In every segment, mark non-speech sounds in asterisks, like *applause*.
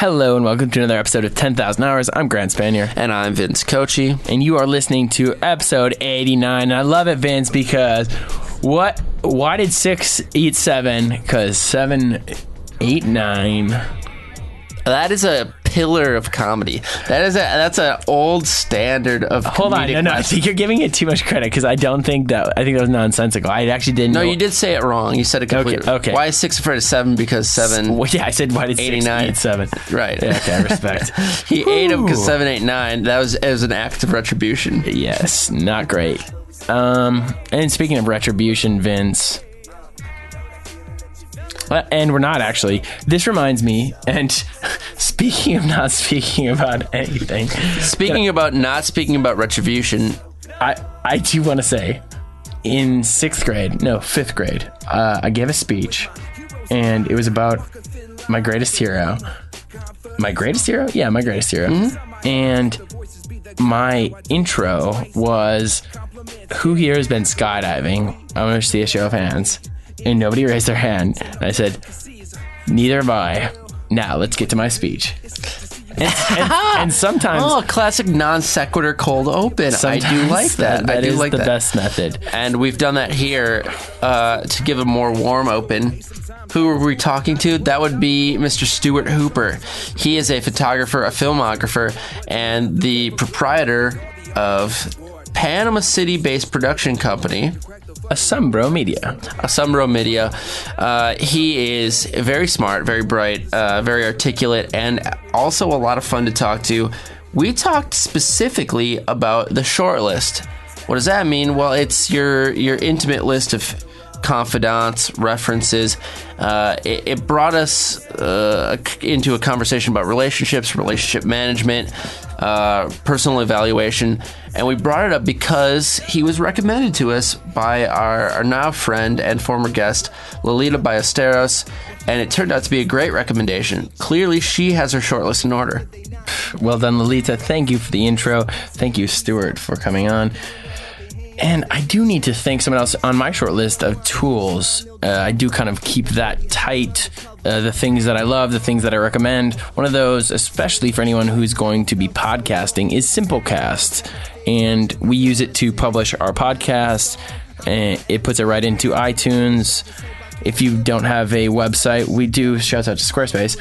Hello and welcome to another episode of 10,000 Hours. I'm Grant Spanier. And I'm Vince Cochi. And you are listening to episode 89. And I love it, Vince, because what, why did six eat seven? Because seven, eight, nine. That is a pillar of comedy. That is a that's an old standard of. Hold on, no, no. I think you're giving it too much credit because I don't think that. I think that was nonsensical. I actually didn't. No, know- you did say it wrong. You said it completely. okay. Why is six afraid of seven? Because seven. Well, yeah, I said why did six 89. eat seven? Right. Yeah, okay, I respect. *laughs* He ate him because seven, eight, nine. That was as an act of retribution. Yes, not great. Um, and speaking of retribution, Vince. Uh, and we're not actually. This reminds me, and *laughs* speaking of not speaking about anything, Speaking about not speaking about retribution, I I do want to say, in sixth grade, no fifth grade, uh, I gave a speech, and it was about my greatest hero. My greatest hero? Yeah, my greatest hero. And my intro was, "Who here has been skydiving?" I want to see a show of hands, and nobody raised their hand. And I said, "Neither have I." Now let's get to my speech. And, and, *laughs* and sometimes oh, classic non sequitur cold open. I do like that. I That do is like the that. best method. and we've done that here uh, to give a more warm open. Who are we talking to? That would be Mr. Stuart Hooper. He is a photographer, a filmographer, and the proprietor of Panama City-based production company, A Sumbro Media. Asombro Media. Uh, he is very smart, very bright, uh, very articulate, and also a lot of fun to talk to. We talked specifically about the short list. What does that mean? Well, it's your your intimate list of confidants, references. Uh, it, it brought us uh, into a conversation about relationships, relationship management, uh, personal evaluation, and we brought it up because he was recommended to us by our, our now friend and former guest, Lolita Ballesteros, and it turned out to be a great recommendation. Clearly, she has her shortlist in order. Well done, Lolita. Thank you for the intro. Thank you, Stuart, for coming on. And I do need to thank someone else on my short list of tools. Uh, I do kind of keep that tight. Uh, the things that I love, the things that I recommend. One of those, especially for anyone who's going to be podcasting, is Simplecast. And we use it to publish our podcast. And it puts it right into iTunes. If you don't have a website, we do. shout out to Squarespace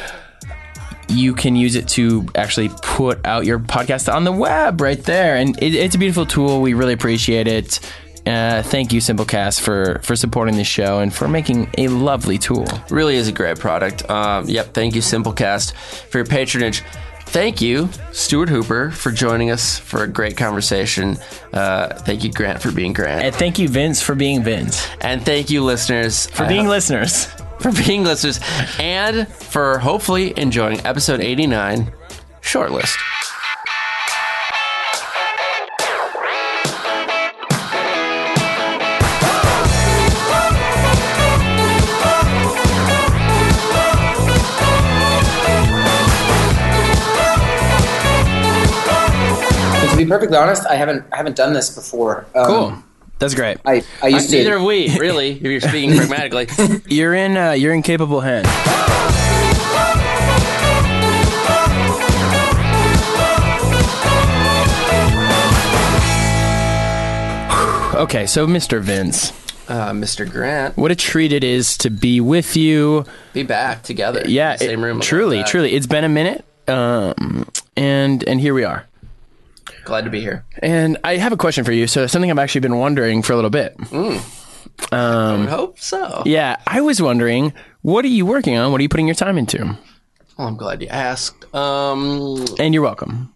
you can use it to actually put out your podcast on the web right there. And it, it's a beautiful tool. We really appreciate it. Uh, thank you, Simplecast, for for supporting the show and for making a lovely tool. Really is a great product. Um, yep. Thank you, Simplecast, for your patronage. Thank you, Stuart Hooper, for joining us for a great conversation. Uh, thank you, Grant, for being Grant. And thank you, Vince, for being Vince, And thank you, listeners, for being listeners. *laughs* for being listeners, and for hopefully enjoying episode 89, Shortlist. To be perfectly honest, I haven't I haven't done this before. Um, Cool. That's great. I, I used Neither to. have we, really, if you're speaking *laughs* pragmatically. You're in. Uh, you're in capable hands. Okay, so Mr. Vince, Uh, Mr. Grant, what a treat it is to be with you. be back together. Yeah, in the same it- room. truly, truly, it's been a minute, um, and and here we are. Glad to be here. And I have a question for you. So something I've actually been wondering for a little bit. I would hope so. Yeah, I was wondering, what are you working on? What are you putting your time into? Well, I'm glad you asked. Um, And you're welcome.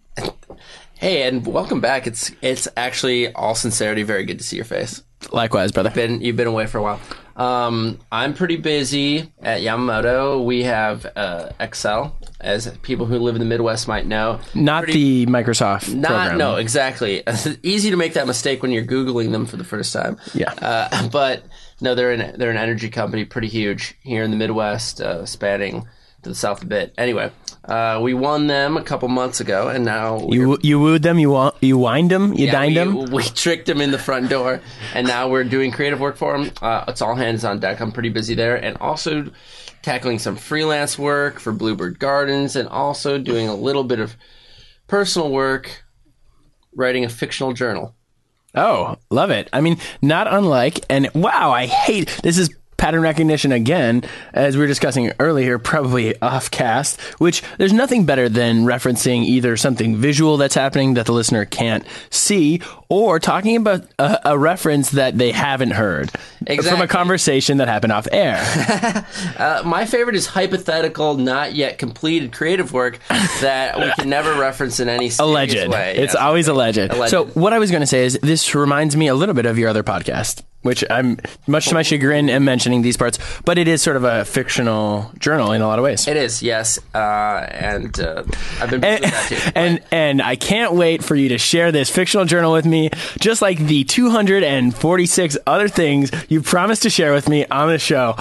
hey, and welcome back. It's it's actually all sincerity very good to see your face. Likewise, brother. Been you've been away for a while. Um, I'm pretty busy at Yamamoto. We have uh, Xcel, as people who live in the Midwest might know. Not the Microsoft Not program. no, exactly. *laughs* Easy to make that mistake when you're googling them for the first time. Yeah. Uh, *laughs* but no, they're an they're an energy company, pretty huge here in the Midwest, uh, spanning to the south a bit. Anyway, uh, we won them a couple months ago, and now You you wooed them. You you wined them. You yeah, dined we, them. *laughs* We tricked them in the front door, and now we're doing creative work for them. Uh, it's all hands on deck. I'm pretty busy there, and also tackling some freelance work for Bluebird Gardens, and also doing a little bit of personal work, writing a fictional journal. Oh, love it. I mean, not unlike, and wow, I hate this is pattern recognition again, as we were discussing earlier, probably off cast, which there's nothing better than referencing either something visual that's happening that the listener can't see or talking about a, a reference that they haven't heard from a conversation that happened off air. *laughs* Uh, my favorite is hypothetical, not yet completed creative work that we can never reference in any alleged. way. It's Yes. always alleged. Alleged. So what I was going to say is this reminds me a little bit of your other podcast, which I'm much to my chagrin am mentioning these parts, but it is sort of a fictional journal in a lot of ways. It is, yes, uh, and uh, I've been and, that too. and and I can't wait for you to share this fictional journal with me, just like the 246 other things you promised to share with me on the show.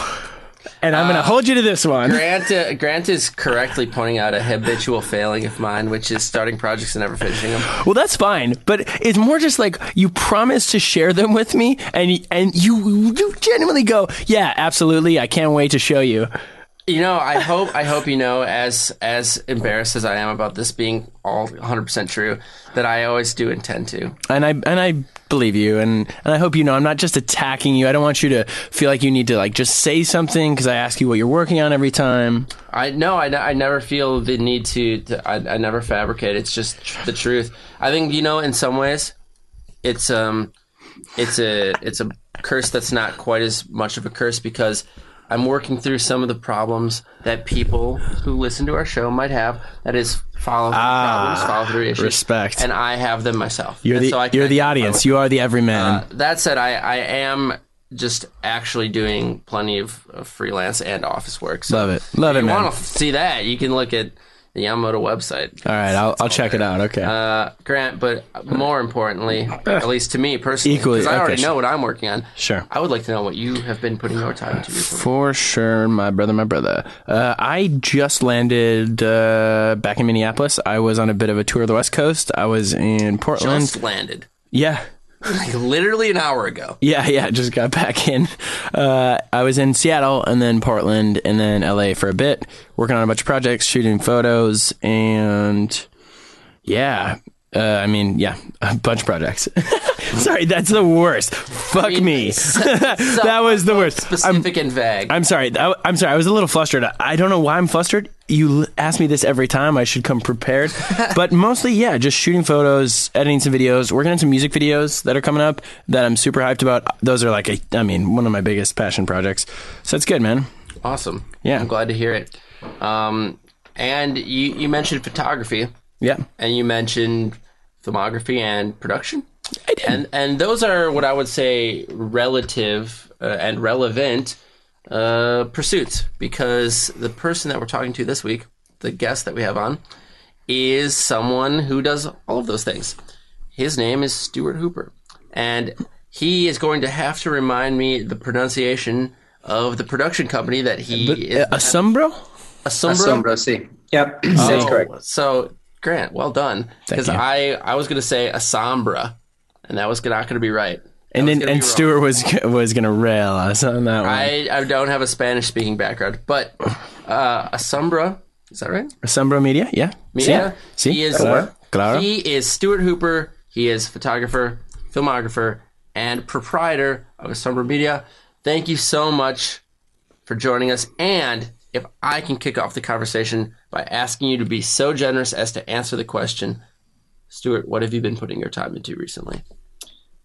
And I'm going to hold you to this one. Grant, uh, Grant is correctly pointing out a habitual failing of mine, which is starting projects and never finishing them. Well, that's fine, but it's more just like you promise to share them with me, and and you you genuinely go, yeah, absolutely, I can't wait to show you. You know, I hope I hope you know, as as embarrassed as I am about this being all 100 percent true, that I always do intend to. And I and I believe you, and and I hope you know I'm not just attacking you. I don't want you to feel like you need to like just say something because I ask you what you're working on every time. I no, I, I never feel the need to. to I, I never fabricate. It's just the truth. I think you know, in some ways, it's um, it's a it's a curse that's not quite as much of a curse because I'm working through some of the problems that people who listen to our show might have. That is follow through problems, follow through issues, respect. and I have them myself. You're And the so I you're the audience. You are the everyman. uh, that said, I, I am just actually doing plenty of, of freelance and office work. So Love it. Love if it, you man. want to see that, you can look at the Yamamoto website. All right, I'll I'll check it out. Okay. Uh, Grant, but more importantly, at least to me personally, because I okay, already sure. know what I'm working on. Sure. I would like to know what you have been putting your time into recently. For sure, my brother, my brother. Uh, I just landed uh, back in Minneapolis. I was on a bit of a tour of the West Coast. I was in Portland. Just landed. yeah, Like literally an hour ago. yeah, yeah. Just got back in. Uh, I was in Seattle and then Portland and then LA for a bit, working on a bunch of projects, shooting photos, and yeah. Uh, I mean, yeah, a bunch of projects. *laughs* Sorry, that's the worst. Fuck me. *laughs* that was the worst. I'm, Specific and vague. I'm sorry. I, I'm sorry. I was a little flustered. I don't know why I'm flustered. You ask me this every time. I should come prepared. *laughs* but mostly, yeah, just shooting photos, editing some videos, working on some music videos that are coming up that I'm super hyped about. Those are like, a, I mean, one of my biggest passion projects. So it's good, man. awesome. Yeah. I'm glad to hear it. Um, and you, you mentioned photography. Yeah. and you mentioned filmography and production. I did. And and those are what I would say relative uh, and relevant uh, pursuits because the person that we're talking to this week, the guest that we have on, is someone who does all of those things. His name is Stuart Hooper, and he is going to have to remind me the pronunciation of the production company that he is. A Sombro? Asombro? Sombro, see. Yep, *clears throat* that's Oh, correct. So Grant, well done. Because. I, I was going to say Asombra, and that was not going to be right. That And then gonna and wrong. Stuart was *laughs* was gonna rail us on that one. I, I don't have a Spanish speaking background, but uh, Asombra, is that right? Sombro Media, yeah. Media. See? He is Claro. Claro. he is Stuart Hooper. He is photographer, filmographer, and proprietor of Asombra Media. Thank you so much for joining us. And if I can kick off the conversation by asking you to be so generous as to answer the question, Stuart, what have you been putting your time into recently?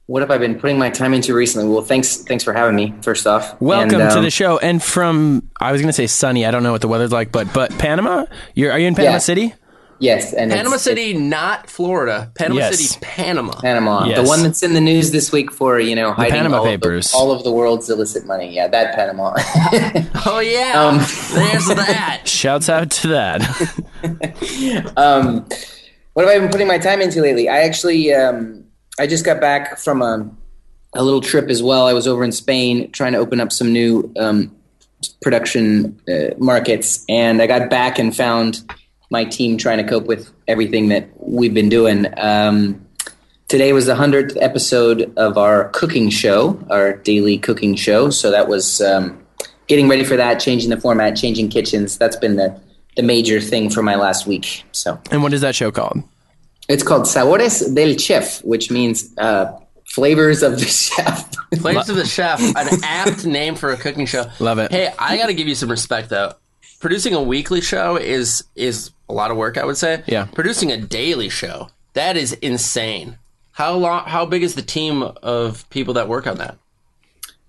What have I been putting my time into recently? Well, thanks, thanks for having me. First off, Welcome And, to um, the show. And from I was gonna say sunny. I don't know what the weather's like, but but Panama. You're are you in Panama Yeah. City? Yes, and Panama it's, City, not Florida. Panama Yes. City, Panama. Panama, Yes. the one that's in the news this week for you know hiding Panama all, Papers. Of the, all of the world's illicit money. Yeah, that Panama. *laughs* Oh yeah, Um, there's that. *laughs* Shouts out to that. *laughs* um, what have I been putting my time into lately? I actually, um, I just got back from a, a little trip as well. I was over in Spain trying to open up some new um, production uh, markets, and I got back and found my team trying to cope with everything that we've been doing. Um, today was the hundredth episode of our cooking show, our daily cooking show. So that was um, getting ready for that, changing the format, changing kitchens. That's been the the major thing for my last week. So And what is that show called? it's called Sabores del Chef, which means uh, flavors of the *laughs* chef. Flavors of the Chef, *laughs* an apt name for a cooking show. Love it. Hey, I got to give you some respect though. Producing a weekly show is is a lot of work, I would say. Yeah. Producing a daily show, that is insane. How long? How big is the team of people that work on that?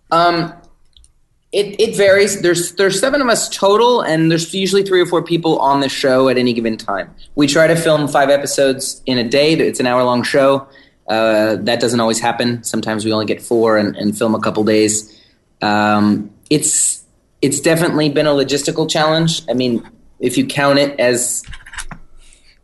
Um, it it varies. There's there's seven of us total, and there's usually three or four people on the show at any given time. We try to film five episodes in a day. It's an hour long show. Uh, that doesn't always happen. Sometimes we only get four and, and film a couple days. Um, it's it's definitely been a logistical challenge. I mean, if you count it as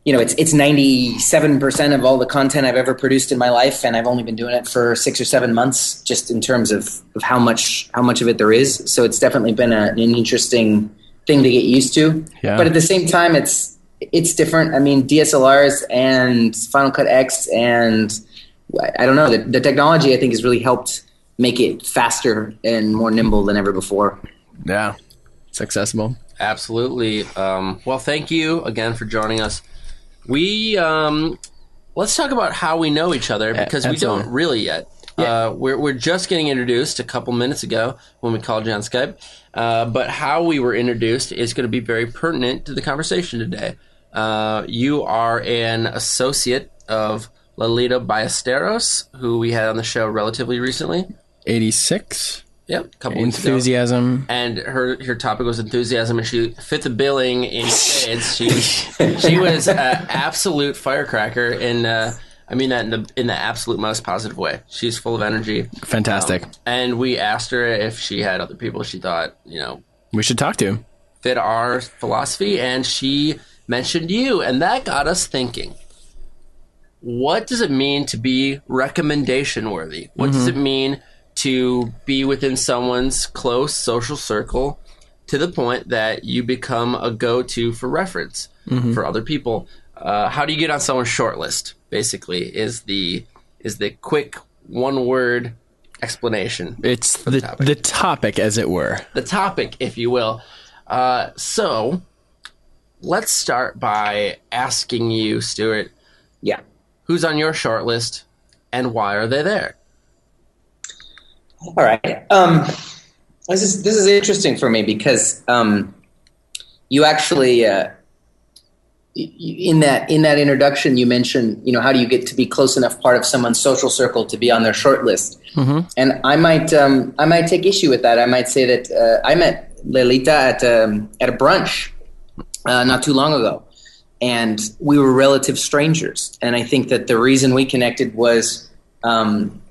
you know, it's it's ninety seven percent of all the content I've ever produced in my life, and I've only been doing it for six or seven months, just in terms of, of how much how much of it there is. So it's definitely been a, an interesting thing to get used to. Yeah. But at the same time, it's it's different. I mean, DSLRs and Final Cut X, and I don't know the, the technology. I think has really helped make it faster and more nimble than ever before. Yeah. It's accessible. Absolutely. Um, well, thank you again for joining us. We um, let's talk about how we know each other because we don't really yet. Uh, we're we're just getting introduced a couple minutes ago when we called you on Skype. Uh, but how we were introduced is going to be very pertinent to the conversation today. Uh, you are an associate of Lolita Ballesteros, who we had on the show relatively recently. 86. Yep, a couple Enthusiasm. and her her topic was enthusiasm, and she fit the billing in. She she *laughs* was an absolute firecracker, and uh, I mean that in the in the absolute most positive way. She's full of energy, Fantastic. and we asked her if she had other people she thought you know we should talk to. fit our philosophy, and she mentioned you, and that got us thinking. What does it mean to be recommendation worthy? What does it mean to be within someone's close social circle to the point that you become a go-to for reference for other people? Uh, how do you get on someone's short list? Basically, is the is the quick one word explanation It's the, the topic. topic. as it were. the topic, if you will. Uh, so let's start by asking you, Stuart, Yeah. who's on your short list and why are they there? All right. Um, this is this is interesting for me because um, you actually uh, in that in that introduction you mentioned you know how do you get to be close enough part of someone's social circle to be on their short list? And I might um, I might take issue with that. I might say that uh, I met Lolita at um, at a brunch uh, not too long ago and we were relative strangers. And I think that the reason we connected was um,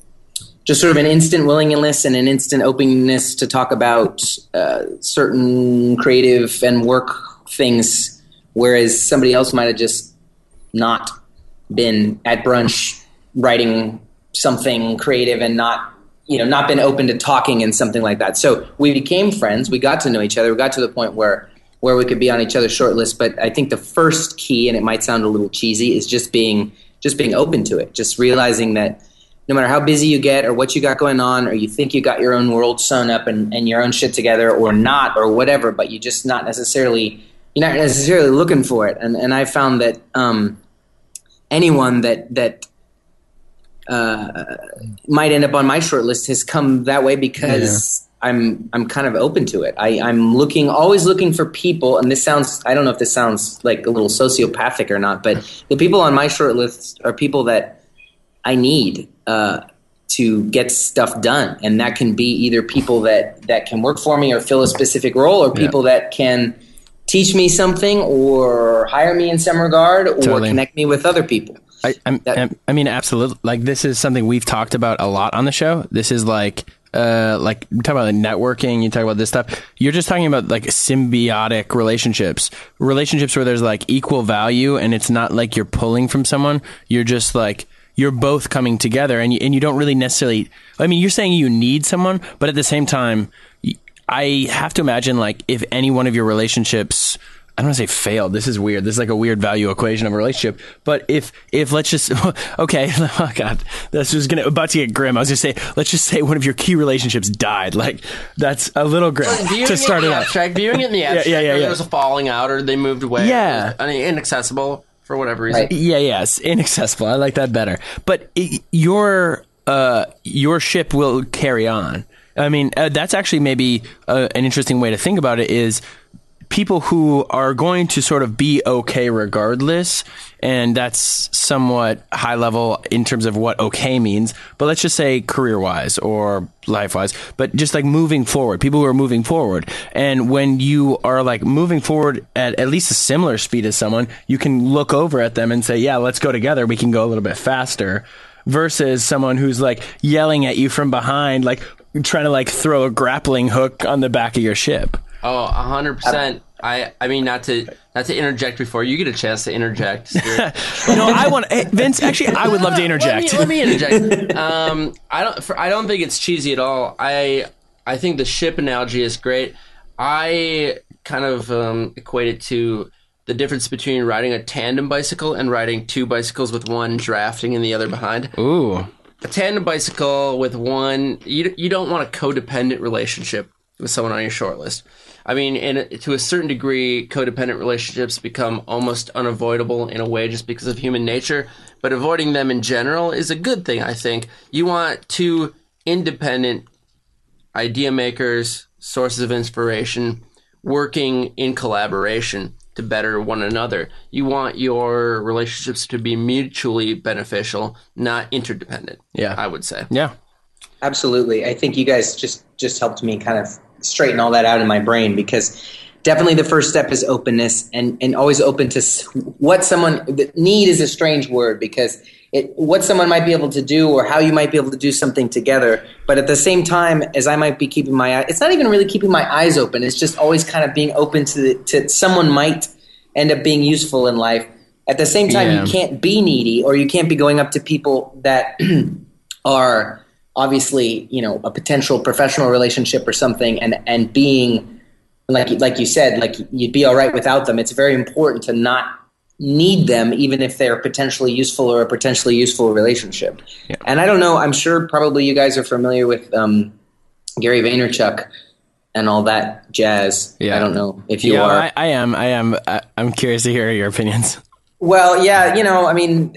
just sort of an instant willingness and an instant openness to talk about uh, certain creative and work things, whereas somebody else might have just not been at brunch writing something creative and not you know not been open to talking and something like that. So we became friends. We got to know each other. We got to the point where where we could be on each other's short list. But I think the first key, and it might sound a little cheesy, is just being just being open to it. Just realizing that no matter how busy you get or what you got going on or you think you got your own world sewn up and, and your own shit together or not or whatever but you just not necessarily you're not necessarily looking for it. And and i found that um, anyone that that uh, might end up on my short list has come that way because I'm I'm kind of open to it. I, I'm looking always looking for people, and this sounds I don't know if this sounds like a little sociopathic or not, but the people on my short list are people that I need uh, to get stuff done, and that can be either people that that can work for me or fill a specific role, or people that can teach me something or hire me in some regard or Totally. connect me with other people. I, I'm, That- I mean, absolutely. Like this is something we've talked about a lot on the show. This is like, uh, like you talk about like networking. You talk about this stuff. You're just talking about like symbiotic relationships, relationships where there's like equal value, and it's not like you're pulling from someone. You're just like you're both coming together, and you, and you don't really necessarily. I mean, you're saying you need someone, but at the same time, I have to imagine like if any one of your relationships I don't want to say failed. This is weird. This is like a weird value equation of a relationship. But if if let's just *laughs* okay, *laughs* oh god, this was gonna about to get grim. I was gonna say let's just say one of your key relationships died. Like that's a little grim to start it out. viewing it in the *laughs* abstract, yeah, yeah, or yeah. there was a falling out, or they moved away, Yeah. it was, I mean, inaccessible for whatever reason. Right. Yeah, yes, inaccessible. I like that better. But i your uh, your ship will carry on. I mean, uh, that's actually maybe uh, an interesting way to think about it. Is people who are going to sort of be okay regardless, and that's somewhat high level in terms of what okay means. But let's just say career wise or life wise, but just like moving forward, people who are moving forward. And when you are like moving forward at at least a similar speed as someone, you can look over at them and say, yeah, let's go together. We can go a little bit faster versus someone who's like yelling at you from behind, like trying to like throw a grappling hook on the back of your ship. Oh, a hundred percent. I I mean not to not to interject before you get a chance to interject. *laughs* No, I want hey, Vince. Actually, I would love to interject. Let me, let me interject. *laughs* um, I don't. For, I don't think it's cheesy at all. I I think the ship analogy is great. I kind of um, equate it to the difference between riding a tandem bicycle and riding two bicycles with one drafting and the other behind. Ooh, A tandem bicycle with one, you you don't want a codependent relationship with someone on your short list. I mean, in, to a certain degree, codependent relationships become almost unavoidable in a way just because of human nature. But avoiding them in general is a good thing, I think. You want two independent idea makers, sources of inspiration, working in collaboration to better one another. You want your relationships to be mutually beneficial, not interdependent. Yeah. I would say. yeah. Absolutely. I think you guys just just helped me kind of straighten all that out in my brain because definitely the first step is openness and and always open to what someone the need is a strange word because it what someone might be able to do or how you might be able to do something together. But at the same time as I might be keeping my eye it's not even really keeping my eyes open. It's just always kind of being open to the, to someone might end up being useful in life. At the same time Yeah. you can't be needy or you can't be going up to people that *clears throat* are obviously you know a potential professional relationship or something and and being like like you said like you'd be all right without them it's very important to not need them even if they're potentially useful or a potentially useful relationship and i don't know i'm sure probably you guys are familiar with um, gary vaynerchuk and all that jazz Yeah. i don't know if you yeah, are I, I am. I am. I'm curious to hear your opinions. Well, yeah, you know, I mean,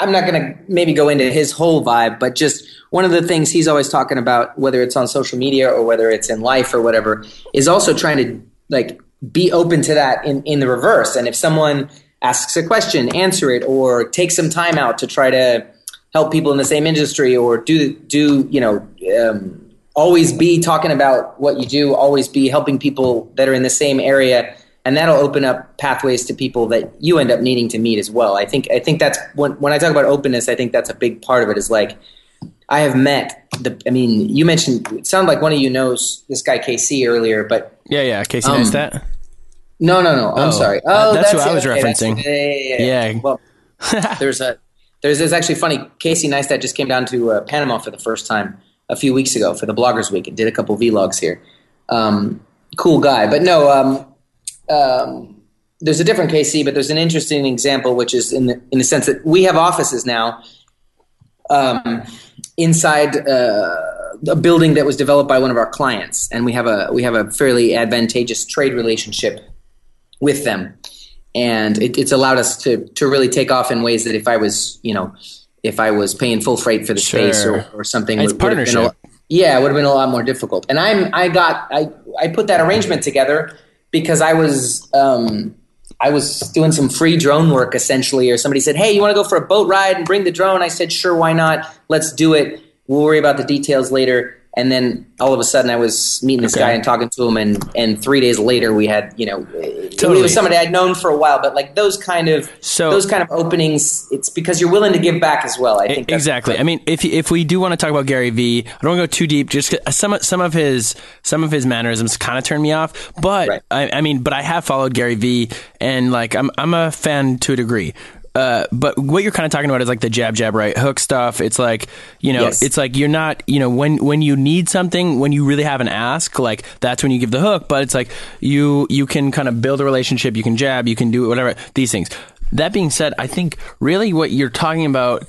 I'm not going to maybe go into his whole vibe, but just one of the things he's always talking about, whether it's on social media or whether it's in life or whatever, is also trying to like be open to that in, in the reverse. And if someone asks a question, answer it, or take some time out to try to help people in the same industry, or do do you know. Um, always be talking about what you do always be helping people that are in the same area and that'll open up pathways to people that you end up needing to meet as well i think i think that's when, when i talk about openness i think that's a big part of it is like i have met the i mean you mentioned it sounded like one of you knows this guy kc earlier but Yeah, yeah. Casey Um, Neistat. no no no i'm Oh, sorry uh, oh that's who I was Okay, referencing. yeah, yeah, yeah, Yeah. well *laughs* there's a there's this actually funny Casey Neistat just came down to uh, Panama for the first time a few weeks ago for the Bloggers Week and did a couple vlogs here. Um, cool guy, but no, um, um, there's a different KC, but there's an interesting example, which is in the in the sense that we have offices now um, inside uh, a building that was developed by one of our clients, and we have a we have a fairly advantageous trade relationship with them, and it, it's allowed us to to really take off in ways that if I was you know if I was paying full freight for the space or, or something, It's would, would have been a partnership. yeah, it would have been a lot more difficult. And I'm I got I I put that arrangement together because I was um, I was doing some free drone work essentially, or somebody said, "Hey, you want to go for a boat ride and bring the drone?" I said, "Sure, why not? Let's do it. We'll worry about the details later." And then all of a sudden, I was meeting this Okay. guy and talking to him, and and three days later, we had you know, it was somebody I'd known for a while, but like those kind of So- those kind of openings, it's because you're willing to give back as well. I think exactly. I mean, if if we do want to talk about Gary Vee, I don't want to go too deep. Just some of- some of his some of his mannerisms kind of turn me off. But Right. I, I mean, but I have followed Gary Vee, and like I'm I'm a fan to a degree. Uh, but what you're kind of talking about is like the jab, jab, right hook stuff. It's like you know, Yes. it's like you're not, you know, when when you need something, when you really have an ask, like that's when you give the hook. But it's like you you can kind of build a relationship. You can jab, you can do whatever these things. That being said, I think really what you're talking about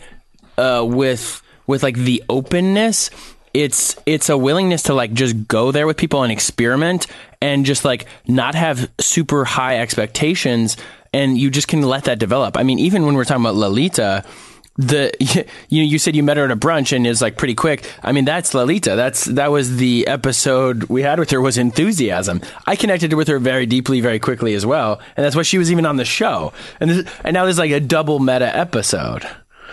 uh, with with like the openness it's it's a willingness to like just go there with people and experiment and just like not have super high expectations and you just can let that develop i mean even when we're talking about Lolita, the *laughs* you you said you met her at a brunch and it's like pretty quick i mean that's Lolita. that's that was the episode we had with her was enthusiasm i connected with her very deeply very quickly as well and that's why she was even on the show and this, and now there's like a double meta episode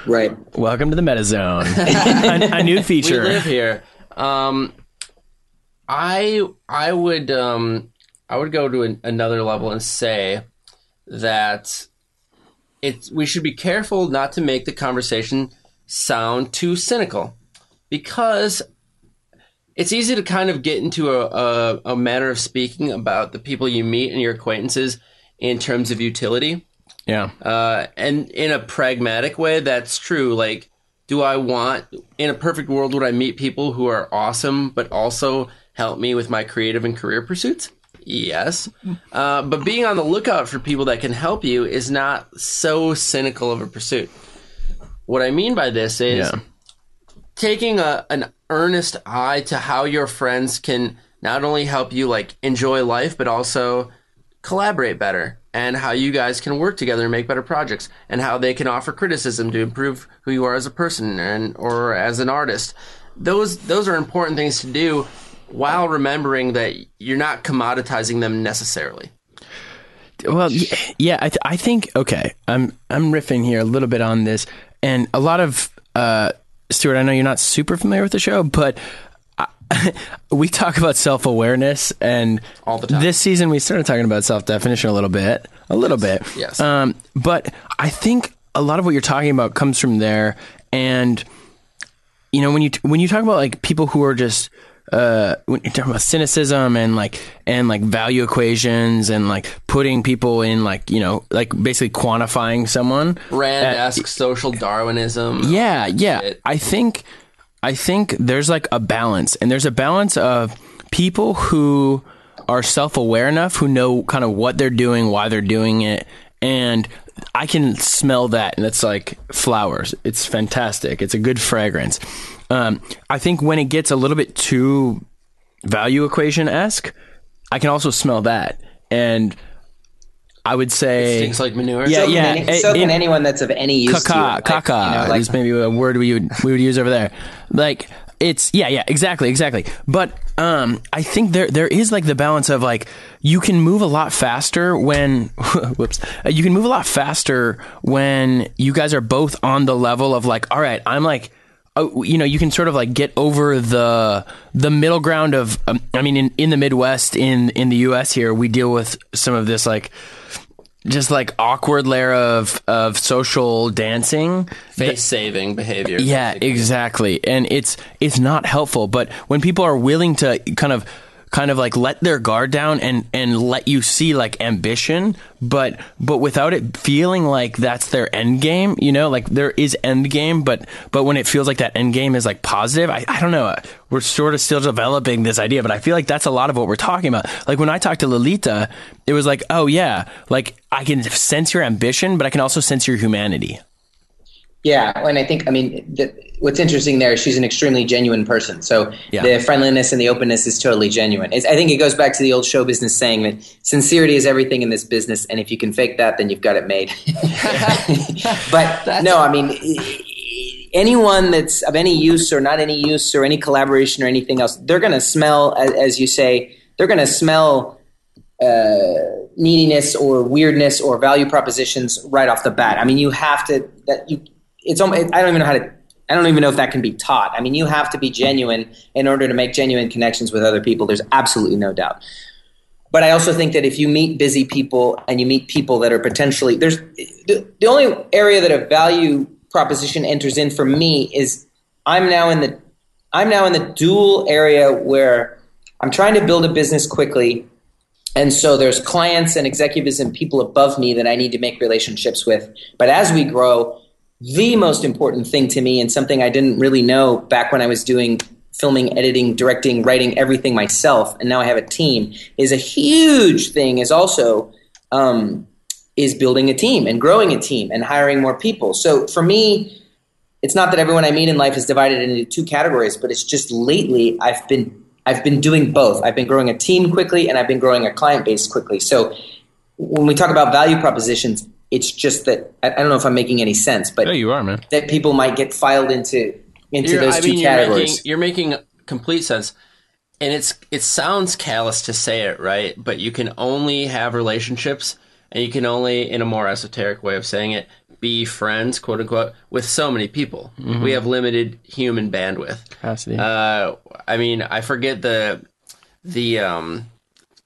Right. Welcome to the Meta Zone, *laughs* a, a new we feature. live here. Um, I I would um I would go to an, another level and say that it's we should be careful not to make the conversation sound too cynical because it's easy to kind of get into a, a, a manner of speaking about the people you meet and your acquaintances in terms of utility. Yeah, Uh, and in a pragmatic way, that's true. Like, do I want, in a perfect world, would I meet people who are awesome, but also help me with my creative and career pursuits? Yes. Uh, but being on the lookout for people that can help you is not so cynical of a pursuit. What I mean by this is yeah, taking a, an earnest eye to how your friends can not only help you like enjoy life but also collaborate better and how you guys can work together and make better projects and how they can offer criticism to improve who you are as a person and or as an artist those those are important things to do while remembering that you're not commoditizing them necessarily well, yeah. I, th- I think okay. I'm I'm riffing here a little bit on this, and a lot of uh, Stuart. I know you're not super familiar with the show, but. I, *laughs* we talk about self awareness, and All the time. this season we started talking about self definition a little bit, a little bit. Yes. Um, but I think a lot of what you're talking about comes from there, and you know when you when you talk about like people who are just uh when you talk about cynicism and like and like value equations and like putting people in like you know like basically quantifying someone. Rand Uh, asks social darwinism. Yeah yeah. Shit. i think i think there's like a balance. And there's a balance of people who are self-aware enough who know kind of what they're doing why they're doing it. And i can smell that. And it's like flowers. It's fantastic. It's a good fragrance um, i think when it gets a little bit too value equation-esque i can also smell that and i would say stinks like manure Yeah, So yeah. Can any, it- so can it- anyone that's of any use to you. Caca, Like, caca you know, like- is maybe a word we would we would use over there. Like it's yeah, yeah, exactly, exactly. But um, I think there there is like the balance of like you can move a lot faster when *laughs* whoops, Uh, you can move a lot faster when you guys are both on the level of like, all right, I'm like. Oh, you know, you can sort of like get over the the middle ground of. Um, I mean, in, in the Midwest, in in the U.S. here, we deal with some of this like just like awkward layer of of social dancing face saving behavior yeah exactly and it's it's not helpful but when people are willing to kind of kind of like let their guard down and and let you see like ambition but but without it feeling like that's their end game you know? Like there is end game but but when it feels like that end game is like positive i, I don't know. We're sort of still developing this idea but i feel like that's a lot of what we're talking about. Like when i talked to lolita it was like oh yeah like i can sense your ambition but i can also sense your humanity Yeah, and I think I mean the, what's interesting there is she's an extremely genuine person. So Yeah. the friendliness and the openness is totally genuine. It's, I think it goes back to the old show business saying that sincerity is everything in this business, and if you can fake that, then you've got it made. *laughs* *laughs* but no, I mean anyone that's of any use or not any use or any collaboration or anything else, they're going to smell, as, as you say, they're going to smell uh, neediness or weirdness or value propositions right off the bat. I mean, you have to that you. It's almost, I don't even know how to. I don't even know if that can be taught. I mean, you have to be genuine in order to make genuine connections with other people. There's absolutely no doubt. But I also think that if you meet busy people and you meet people that are potentially there's the, the only area that a value proposition enters in for me is I'm now in the I'm now in the dual area where I'm trying to build a business quickly And so there's clients and executives and people above me that I need to make relationships with. But as we grow, the most important thing to me and something I didn't really know back when I was doing filming, editing, directing, writing everything myself, and now I have a team, is a huge thing. Is also um, is building a team and growing a team and hiring more people. So for me, it's not that everyone I meet in life is divided into two categories, but it's just lately I've been I've been doing both. I've been growing a team quickly and I've been growing a client base quickly. So when we talk about value propositions, it's just that I, don't know if I'm making any sense, but yeah, you are, man. That people might get filed into into you're, those I two mean, categories. You're making, you're making complete sense, and it's it sounds callous to say it, right? But you can only have relationships, and you can only, in a more esoteric way of saying it, be friends, quote unquote, with so many people. Mm-hmm. We have limited human bandwidth capacity. Uh, I mean, I forget the the um,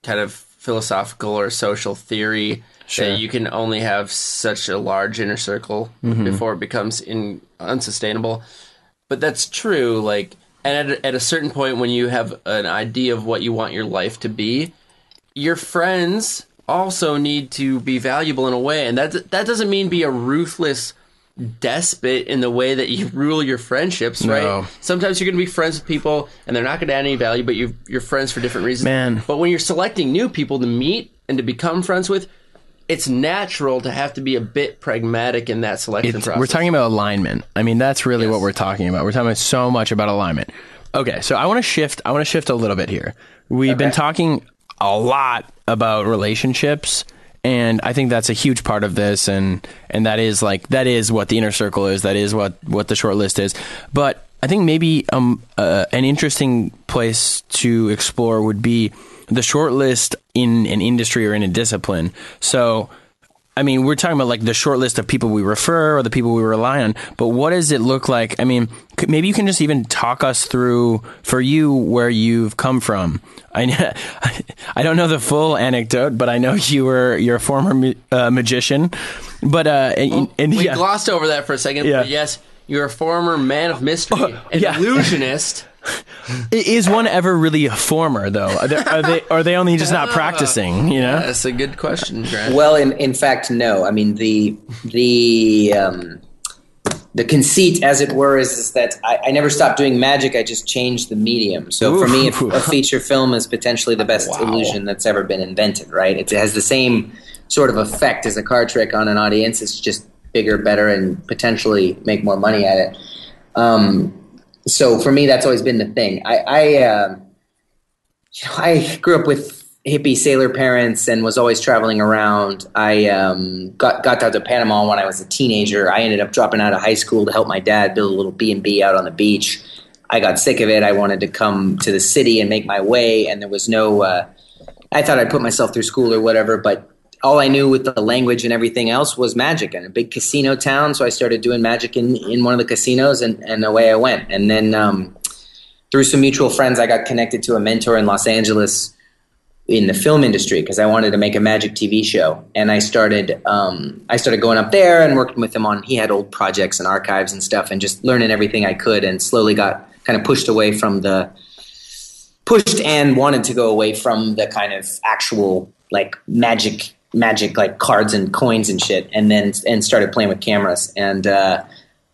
kind of philosophical or social theory sure. that you can only have such a large inner circle mm-hmm. before it becomes in, unsustainable. But that's true. Like, and at, at a certain point, when you have an idea of what you want your life to be, your friends also need to be valuable in a way, and that that doesn't mean be a ruthless despot in the way that you rule your friendships, right? No. Sometimes you're going to be friends with people and they're not going to add any value, but you you're friends for different reasons. Man. But when you're selecting new people to meet and to become friends with, it's natural to have to be a bit pragmatic in that selection it's, process. We're talking about alignment. I mean, that's really yes. what we're talking about. We're talking about so much about alignment. Okay, so I want to shift. I want to shift a little bit here. We've okay. been talking a lot about relationships and I think that's a huge part of this, and and that is like that is what the inner circle is. That is what what the short list is. But I think maybe um uh, an interesting place to explore would be the short list in an industry or in a discipline. So I mean, we're talking about like the short list of people we refer or the people we rely on, but what does it look like? I mean, maybe you can just even talk us through for you where you've come from. *laughs* I I don't know the full anecdote, but I know you were you're a former uh, magician. But uh, and, well, and, we yeah. glossed over that for a second. Yeah. yes, you're a former man of mystery, oh, an yeah. *laughs* *laughs* illusionist. Is one ever really a former though? Are they are they, are they only just not *laughs* practicing? You know, that's a good question. Grant. Well, in in fact, no. I mean the the um, the conceit, as it were, is, is that I, I, never stopped doing magic. I just changed the medium. So Ooh. for me, a, a, feature film is potentially the best wow. illusion that's ever been invented. Right? It has the same sort of effect as a card trick on an audience. It's just bigger, better, and potentially make more money at it. Um, so for me, that's always been the thing. I, I, uh, you know, I grew up with hippie sailor parents and was always traveling around. I um, got got down to Panama when I was a teenager. I ended up dropping out of high school to help my dad build a little B and B out on the beach. I got sick of it. I wanted to come to the city and make my way, and there was no. Uh, I thought I'd put myself through school or whatever, but all I knew with the language and everything else was magic and a big casino town. So I started doing magic in, in one of the casinos and, and away I went. And then um, through some mutual friends, I got connected to a mentor in Los Angeles in the film industry because I wanted to make a magic TV show. And I started, um, I started going up there and working with him on, he had old projects and archives and stuff and just learning everything I could and slowly got kind of pushed away from the, pushed and wanted to go away from the kind of actual like magic magic like cards and coins and shit, and then and started playing with cameras and uh,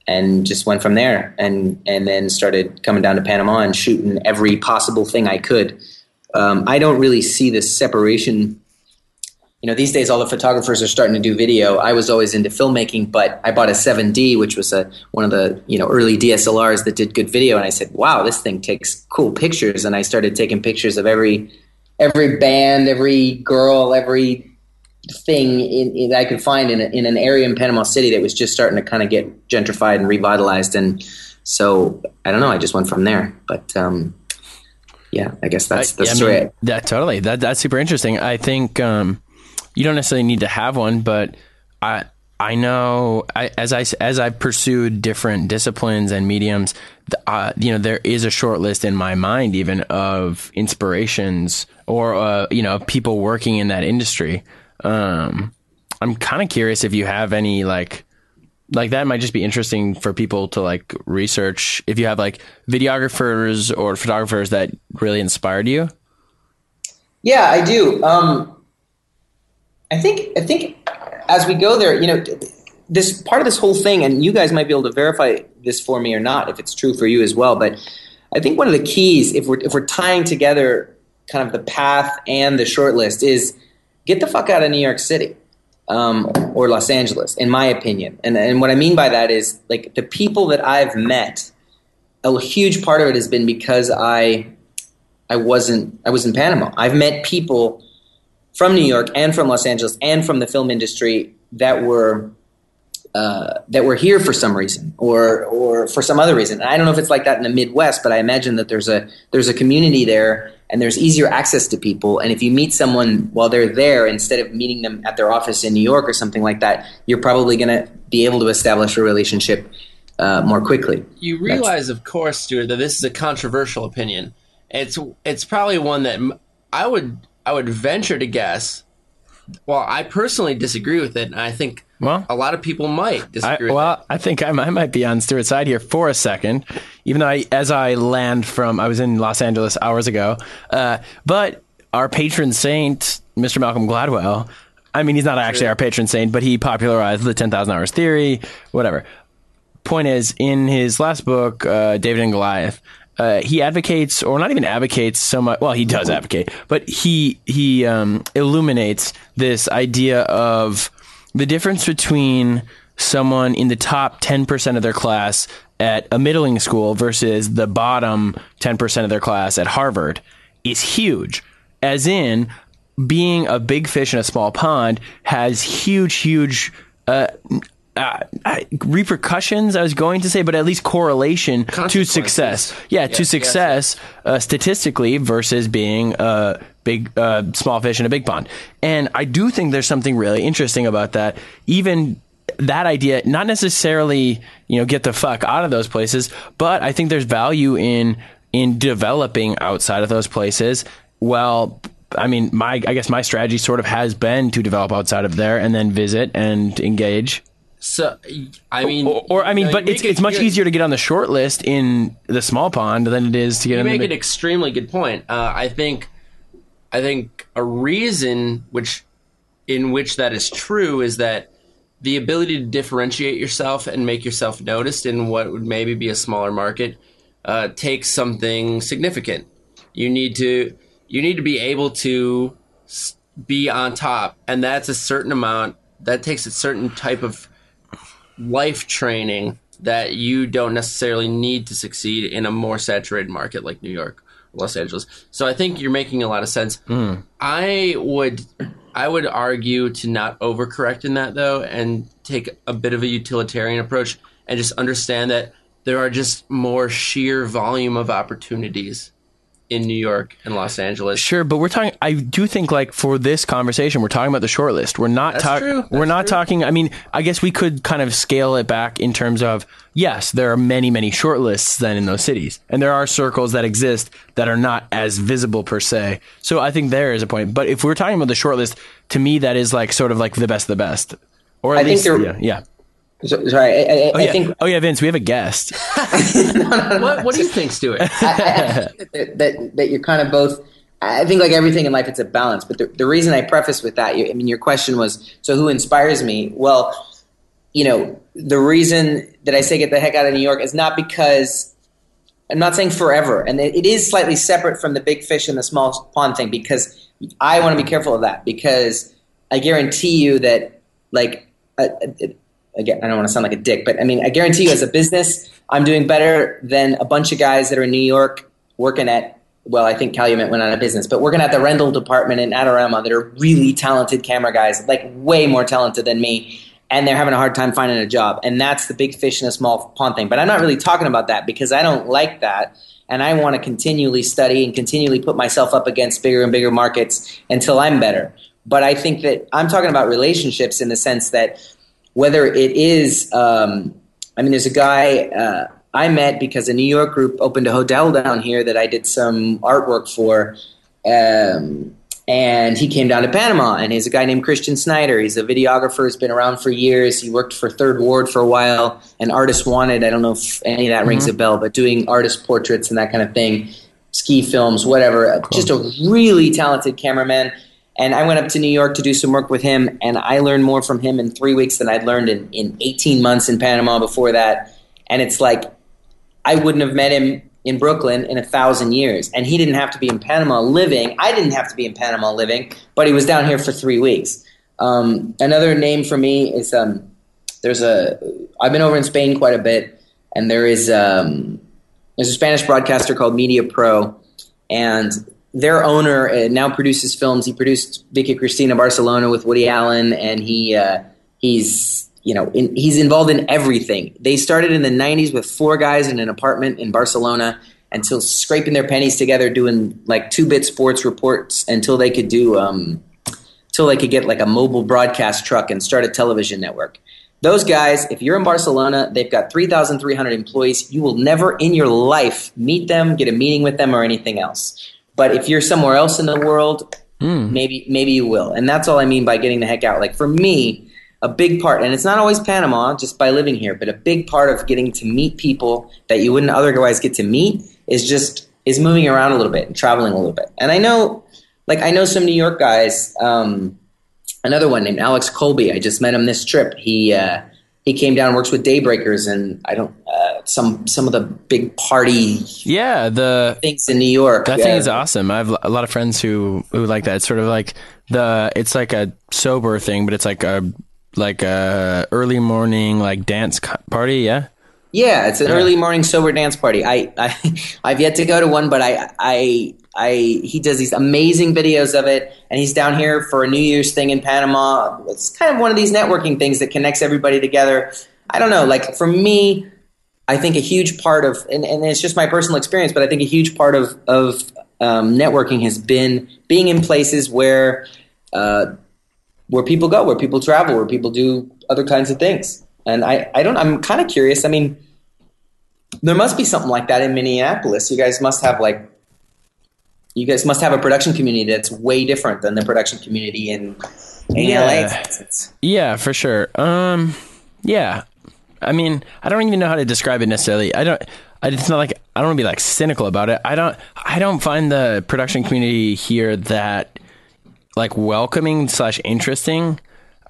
and just went from there and and then started coming down to Panama and shooting every possible thing I could. Um, I don't really see this separation. You know, these days all the photographers are starting to do video. I was always into filmmaking, but I bought a 7D, which was a one of the you know early DSLRs that did good video, and I said, "Wow, this thing takes cool pictures." And I started taking pictures of every every band, every girl, every thing in, in, that I could find in, a, in an area in Panama City that was just starting to kind of get gentrified and revitalized. And so I don't know. I just went from there. But um, yeah, I guess that's the story. mean, that totally. That that's super interesting. I think um, you don't necessarily need to have one, but I. I know I, as I as I pursued different disciplines and mediums, uh, you know, there is a short list in my mind even of inspirations or uh, you know people working in that industry um, I'm kind of curious if you have any like like that might just be interesting for people to like research if you have like videographers or photographers that really inspired you. Yeah, I do. Um, I think I think as we go there, you know, this part of this whole thing, and you guys might be able to verify this for me or not, if it's true for you as well. But I think one of the keys, if we're if we're tying together kind of the path and the short list, is get the fuck out of New York City um, or Los Angeles, in my opinion. And and what I mean by that is like the people that I've met. A huge part of it has been because I I wasn't I was in Panama. I've met people from New York and from Los Angeles and from the film industry that were uh, that were here for some reason or or for some other reason. And I don't know if it's like that in the Midwest, but I imagine that there's a there's a community there and there's easier access to people. And if you meet someone while they're there instead of meeting them at their office in New York or something like that, you're probably going to be able to establish a relationship uh, more quickly. You realize, That's- of course, Stuart, that this is a controversial opinion. It's it's probably one that I would I would venture to guess. Well, I personally disagree with it, and I think well, a lot of people might disagree. I, well, I think I, I, might be on Stuart's side here for a second, even though I, as I land from, I was in Los Angeles hours ago. Uh, but our patron saint, Mr. Malcolm Gladwell, I mean, he's not actually our patron saint, but he popularized the 10,000 hours theory, whatever. Point is, in his last book, uh, David and Goliath, uh, he advocates, or not even advocates so much. Well, he does advocate, but he he um, illuminates this idea of the difference between someone in the top 10% of their class at a middling school versus the bottom 10% of their class at Harvard is huge. As in, being a big fish in a small pond has huge, huge uh, uh, repercussions. I was going to say, but at least correlation to success. Yeah, yeah to success. Uh, statistically versus being a big uh, small fish in a big pond. And I do think there's something really interesting about that. Even that idea, not necessarily you know get the fuck out of those places, but I think there's value in in developing outside of those places. Well, I mean, my I guess my strategy sort of has been to develop outside of there and then visit and engage. So, I mean, or, or I mean, but it's it's much easier to get on the short list in the small pond than it is to get. You in make the an extremely good point. Uh, I think, I think a reason which, in which that is true is that the ability to differentiate yourself and make yourself noticed in what would maybe be a smaller market uh, takes something significant. You need to you need to be able to be on top, and that's a certain amount. That takes a certain type of life training that you don't necessarily need to succeed in a more saturated market like New York, Los Angeles. So I think you're making a lot of sense. Mm. I would I would argue to not overcorrect in that though and take a bit of a utilitarian approach and just understand that there are just more sheer volume of opportunities in New York and Los Angeles. Sure, but we're talking. I do think like for this conversation, we're talking about the short list. We're not talking. We're not true. talking. I mean, I guess we could kind of scale it back in terms of yes, there are many many short lists then in those cities, and there are circles that exist that are not as visible per se. So I think there is a point. But if we're talking about the short list, to me that is like sort of like the best of the best, or at I least yeah, yeah. So, sorry, I, I, oh, yeah. I, think. Oh yeah, Vince, we have a guest. *laughs* no, no, no, what, what do you think, Stuart? I, that, that, that you're kind of both. I think like everything in life, it's a balance. But the, the reason I preface with that, I mean, your question was, so who inspires me? Well, you know, the reason that I say get the heck out of New York is not because I'm not saying forever, and it, it is slightly separate from the big fish and the small pond thing because I want to be careful of that because I guarantee you that like. A, a, again, I don't want to sound like a dick, but I mean, I guarantee you, as a business, I'm doing better than a bunch of guys that are in New York working at. Well, I think Calumet went out of business, but working at the rental department in Adorama that are really talented camera guys, like way more talented than me, and they're having a hard time finding a job. And that's the big fish in a small pond thing. But I'm not really talking about that because I don't like that. And I want to continually study and continually put myself up against bigger and bigger markets until I'm better. But I think that I'm talking about relationships in the sense that whether it is, um, I mean, there's a guy uh, I met because a New York group opened a hotel down here that I did some artwork for. Um, and he came down to Panama, and he's a guy named Christian Snyder. He's a videographer, He's been around for years. He worked for Third Ward for a while, and Artist Wanted. I don't know if any of that mm-hmm. rings a bell, but doing artist portraits and that kind of thing. ski films, whatever. Just a really talented cameraman. And I went up to New York to do some work with him, and I learned more from him in three weeks than I'd learned in, in 18 months in Panama before that. And it's like, I wouldn't have met him in Brooklyn in a thousand years. And he didn't have to be in Panama living. I didn't have to be in Panama living, but he was down here for three weeks. Um, another name for me is um, there's a, I've been over in Spain quite a bit, and there is, um, there's a Spanish broadcaster called Media Pro, and their owner uh, now produces films. He produced Vicky Cristina Barcelona with Woody Allen, and he uh, he's you know in, he's involved in everything. They started in the '90s with four guys in an apartment in Barcelona until scraping their pennies together, doing like two bit sports reports until they could do um, until they could get like a mobile broadcast truck and start a television network. Those guys, if you're in Barcelona, they've got 3,300 employees. You will never in your life meet them, get a meeting with them, or anything else. But if you're somewhere else in the world, Hmm. maybe maybe you will. And that's all I mean by getting the heck out. Like for me, a big part, and it's not always Panama just by living here, but a big part of getting to meet people that you wouldn't otherwise get to meet is just is moving around a little bit and traveling a little bit. And I know, like I know some New York guys. Um, another one named Alex Colby. I just met him this trip. He uh, he came down, works with Daybreakers, and I don't uh, some some of the big party Yeah, the things in New York. that thing Uh, is awesome. I have a lot of friends who who like that. It's sort of like the it's like a sober thing, but it's like a like a early morning like dance party. Yeah. Yeah, it's an early morning sober dance party. I, I *laughs* I've yet to go to one, but I I I he does these amazing videos of it, and he's down here for a New Year's thing in Panama. It's kind of one of these networking things that connects everybody together. I don't know, like for me, I think a huge part of, and, and it's just my personal experience, but I think a huge part of of um, networking has been being in places where uh, where people go, where people travel, where people do other kinds of things. And I, I don't, I'm kind of curious. I mean, there must be something like that in Minneapolis. You guys must have like, you guys must have a production community that's way different than the production community in, in Yeah. LA. Yeah, for sure. Um, yeah. I mean, I don't even know how to describe it necessarily. I don't. I, it's not like I don't want to be like cynical about it. I don't. I don't find the production community here that like welcoming slash interesting.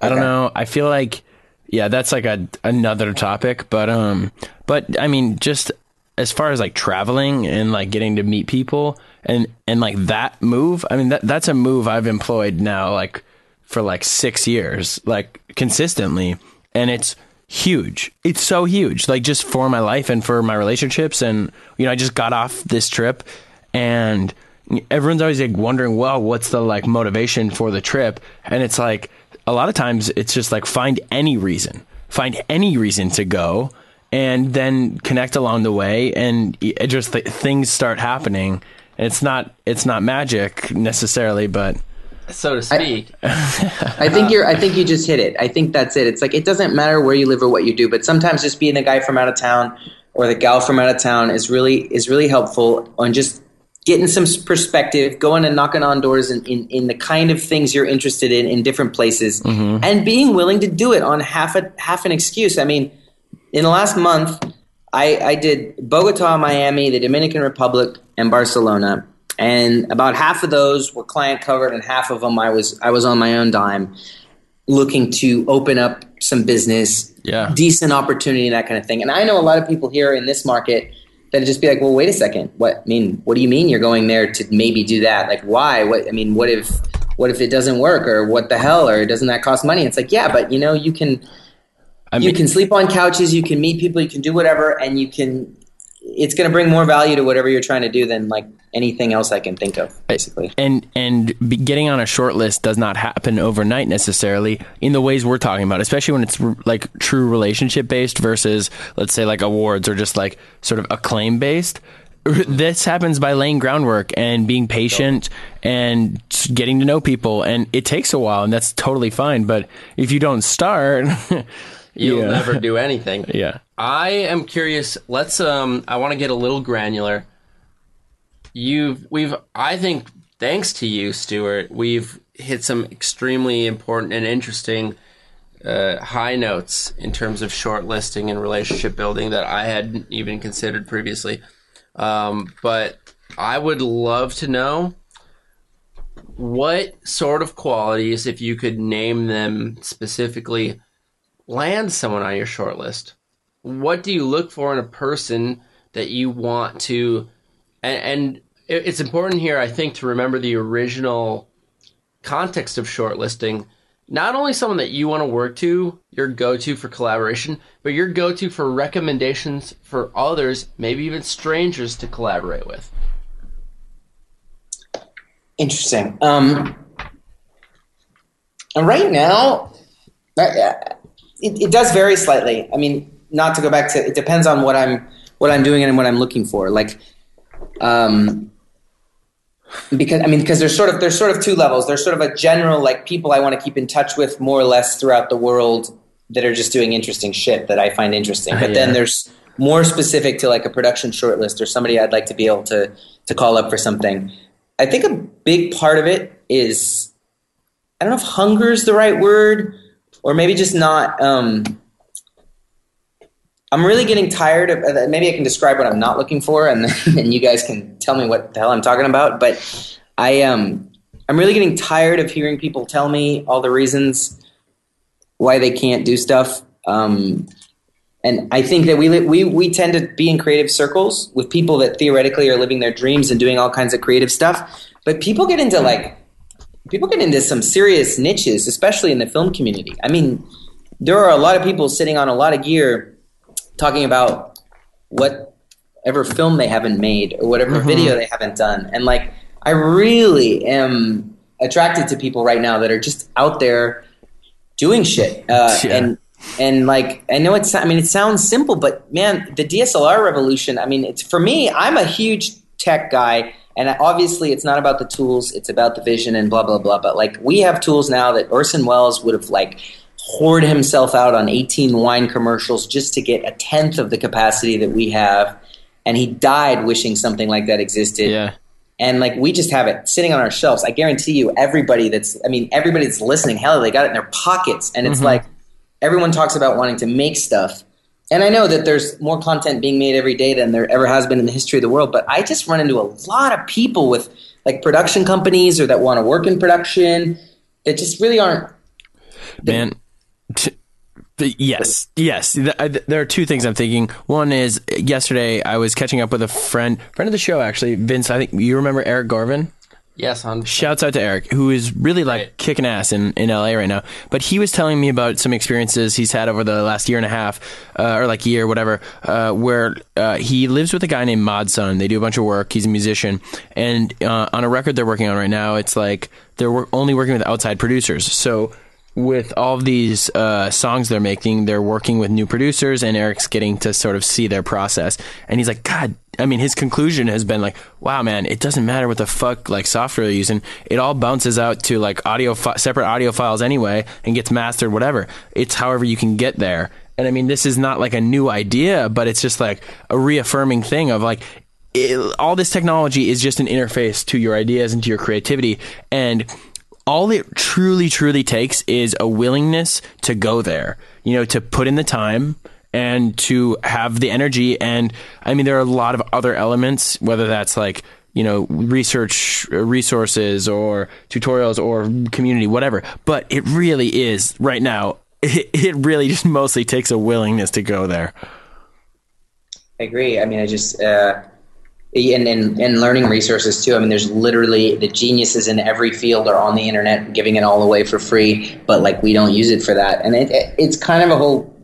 I don't know. I feel like yeah, that's like a another topic. But um, but I mean, just as far as like traveling and like getting to meet people and and like that move. I mean, that that's a move I've employed now like for like six years, like consistently, and it's huge. It's so huge, like just for my life and for my relationships. And you know, I just got off this trip, and everyone's always like wondering, well, what's the like motivation for the trip? And it's like a lot of times it's just like find any reason, find any reason to go. And then connect along the way, and it just th- things start happening. And it's not it's not magic necessarily, but so to speak. *laughs* I think you're. I think you just hit it. I think that's it. It's like it doesn't matter where you live or what you do, but sometimes just being the guy from out of town or the gal from out of town is really is really helpful on just getting some perspective, going and knocking on doors in, in, in the kind of things you're interested in in different places, mm-hmm. and being willing to do it on half a half an excuse. I mean, in the last month, I, I did Bogota, Miami, the Dominican Republic, and Barcelona, and about half of those were client covered, and half of them I was I was on my own dime, looking to open up some business, Yeah. decent opportunity, and that kind of thing. And I know a lot of people here in this market that just be like, well, wait a second, what? I mean, what do you mean you're going there to maybe do that? Like, why? What? I mean, what if what if it doesn't work, or what the hell, or doesn't that cost money? It's like, yeah, but you know, you can I you can sleep on couches, you can meet people, you can do whatever, and you can. It's going to bring more value to whatever you're trying to do than like anything else I can think of. Basically, and and getting on a short list does not happen overnight necessarily in the ways we're talking about especially when it's like true relationship based versus let's say like awards or just like sort of acclaim based this happens by laying groundwork and being patient and getting to know people and it takes a while and that's totally fine but if you don't start *laughs* You'll yeah. never do anything. *laughs* yeah I am curious. Let's um I want to get a little granular. You've we've I think thanks to you, Stuart, we've hit some extremely important and interesting uh, high notes in terms of shortlisting and relationship building that I hadn't even considered previously. Um, but I would love to know what sort of qualities, if you could name them specifically, land someone on your short list. What do you look for in a person that you want to? And, and it's important here, I think, to remember the original context of shortlisting. Not only someone that you want to work to, your go to for collaboration, but your go to for recommendations for others, maybe even strangers to collaborate with. Interesting. Um, and right now, it, it does vary slightly. I mean, not to go back to it depends on what I'm what I'm doing and what I'm looking for. Like, um, because I mean, because there's sort of there's sort of two levels. There's sort of a general like people I want to keep in touch with more or less throughout the world that are just doing interesting shit that I find interesting. But yeah. then there's more specific to like a production shortlist or somebody I'd like to be able to to call up for something. I think a big part of it is I don't know if hunger is the right word or maybe just not. Um, I'm really getting tired of. Maybe I can describe what I'm not looking for, and *laughs* and you guys can tell me what the hell I'm talking about. But I um I'm really getting tired of hearing people tell me all the reasons why they can't do stuff. Um, and I think that we we we tend to be in creative circles with people that theoretically are living their dreams and doing all kinds of creative stuff. But people get into like people get into some serious niches, especially in the film community. I mean, there are a lot of people sitting on a lot of gear talking about whatever film they haven't made or whatever mm-hmm. video they haven't done. And like, I really am attracted to people right now that are just out there doing shit. Uh, *laughs* yeah. And and like I know it's I mean it sounds simple, but man, the DSLR revolution. I mean, it's for me. I'm a huge tech guy. And obviously, it's not about the tools; it's about the vision and blah blah blah. But like, we have tools now that Orson Welles would have like poured himself out on 18 wine commercials just to get a tenth of the capacity that we have. And he died wishing something like that existed. Yeah. And like we just have it sitting on our shelves. I guarantee you, everybody that's, I mean, everybody that's listening, hell, they got it in their pockets. And it's mm-hmm. like everyone talks about wanting to make stuff. And I know that there's more content being made every day than there ever has been in the history of the world. But I just run into a lot of people with like production companies or that want to work in production that just really aren't. Man, Yes, yes. There are two things I'm thinking. One is yesterday I was catching up with a friend, friend of the show actually, Vince. I think you remember Eric Garvin. Yes, on shouts out to Eric, who is really like right. kicking ass in, in LA right now. But he was telling me about some experiences he's had over the last year and a half, uh, or like year, whatever, uh, where uh, he lives with a guy named Mod Sun. They do a bunch of work. He's a musician, and uh, on a record they're working on right now, it's like they're only working with outside producers. So with all these uh, songs they're making, they're working with new producers, and Eric's getting to sort of see their process. And he's like, God, I mean, his conclusion has been like, wow, man, it doesn't matter what the fuck like software they're using. It all bounces out to like audio, fi- separate audio files anyway, and gets mastered, whatever. It's however you can get there. And I mean, this is not like a new idea, but it's just like a reaffirming thing of like, it, all this technology is just an interface to your ideas and to your creativity. And all it truly, truly takes is a willingness to go there, you know, to put in the time and to have the energy. And I mean, there are a lot of other elements, whether that's like, you know, research resources or tutorials or community, whatever. But it really is right now, it, *laughs* it really just mostly takes a willingness to go there. I agree. I mean, I just, uh, and, and, and learning resources too. I mean, there's literally the geniuses in every field are on the internet giving it all away for free, but like we don't use it for that. And it, it, it's kind of a whole,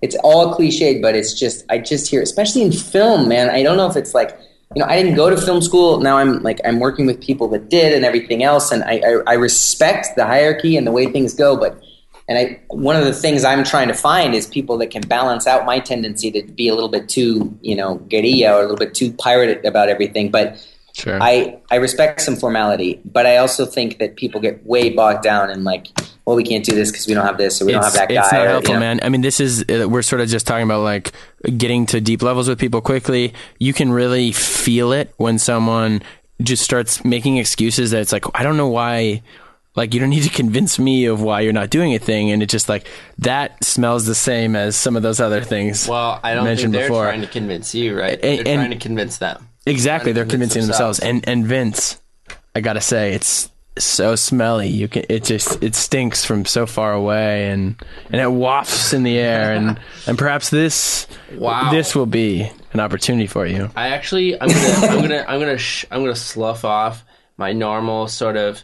it's all cliched, but it's just, I just hear, especially in film, man. I don't know if it's like, you know, I didn't go to film school. Now I'm like, I'm working with people that did and everything else. And I, I, I respect the hierarchy and the way things go, but and I, one of the things I'm trying to find is people that can balance out my tendency to be a little bit too, you know, guerrilla or a little bit too pirate about everything. But sure. I, I respect some formality, but I also think that people get way bogged down in like, well, we can't do this because we don't have this or we it's, don't have that guy. It's not or, helpful, you know. man. I mean, this is uh, we're sort of just talking about like getting to deep levels with people quickly. You can really feel it when someone just starts making excuses that it's like I don't know why like you don't need to convince me of why you're not doing a thing, and it just like that smells the same as some of those other things. Well, I don't mentioned think they're before. trying to convince you, right? And, they're and, trying to convince them. Exactly, they're convince convincing themselves. themselves. And and Vince, I gotta say, it's so smelly. You can it just it stinks from so far away, and and it wafts in the air, and *laughs* and perhaps this Wow. this will be an opportunity for you. I actually, I'm gonna, I'm gonna, I'm gonna, sh- I'm gonna slough off my normal sort of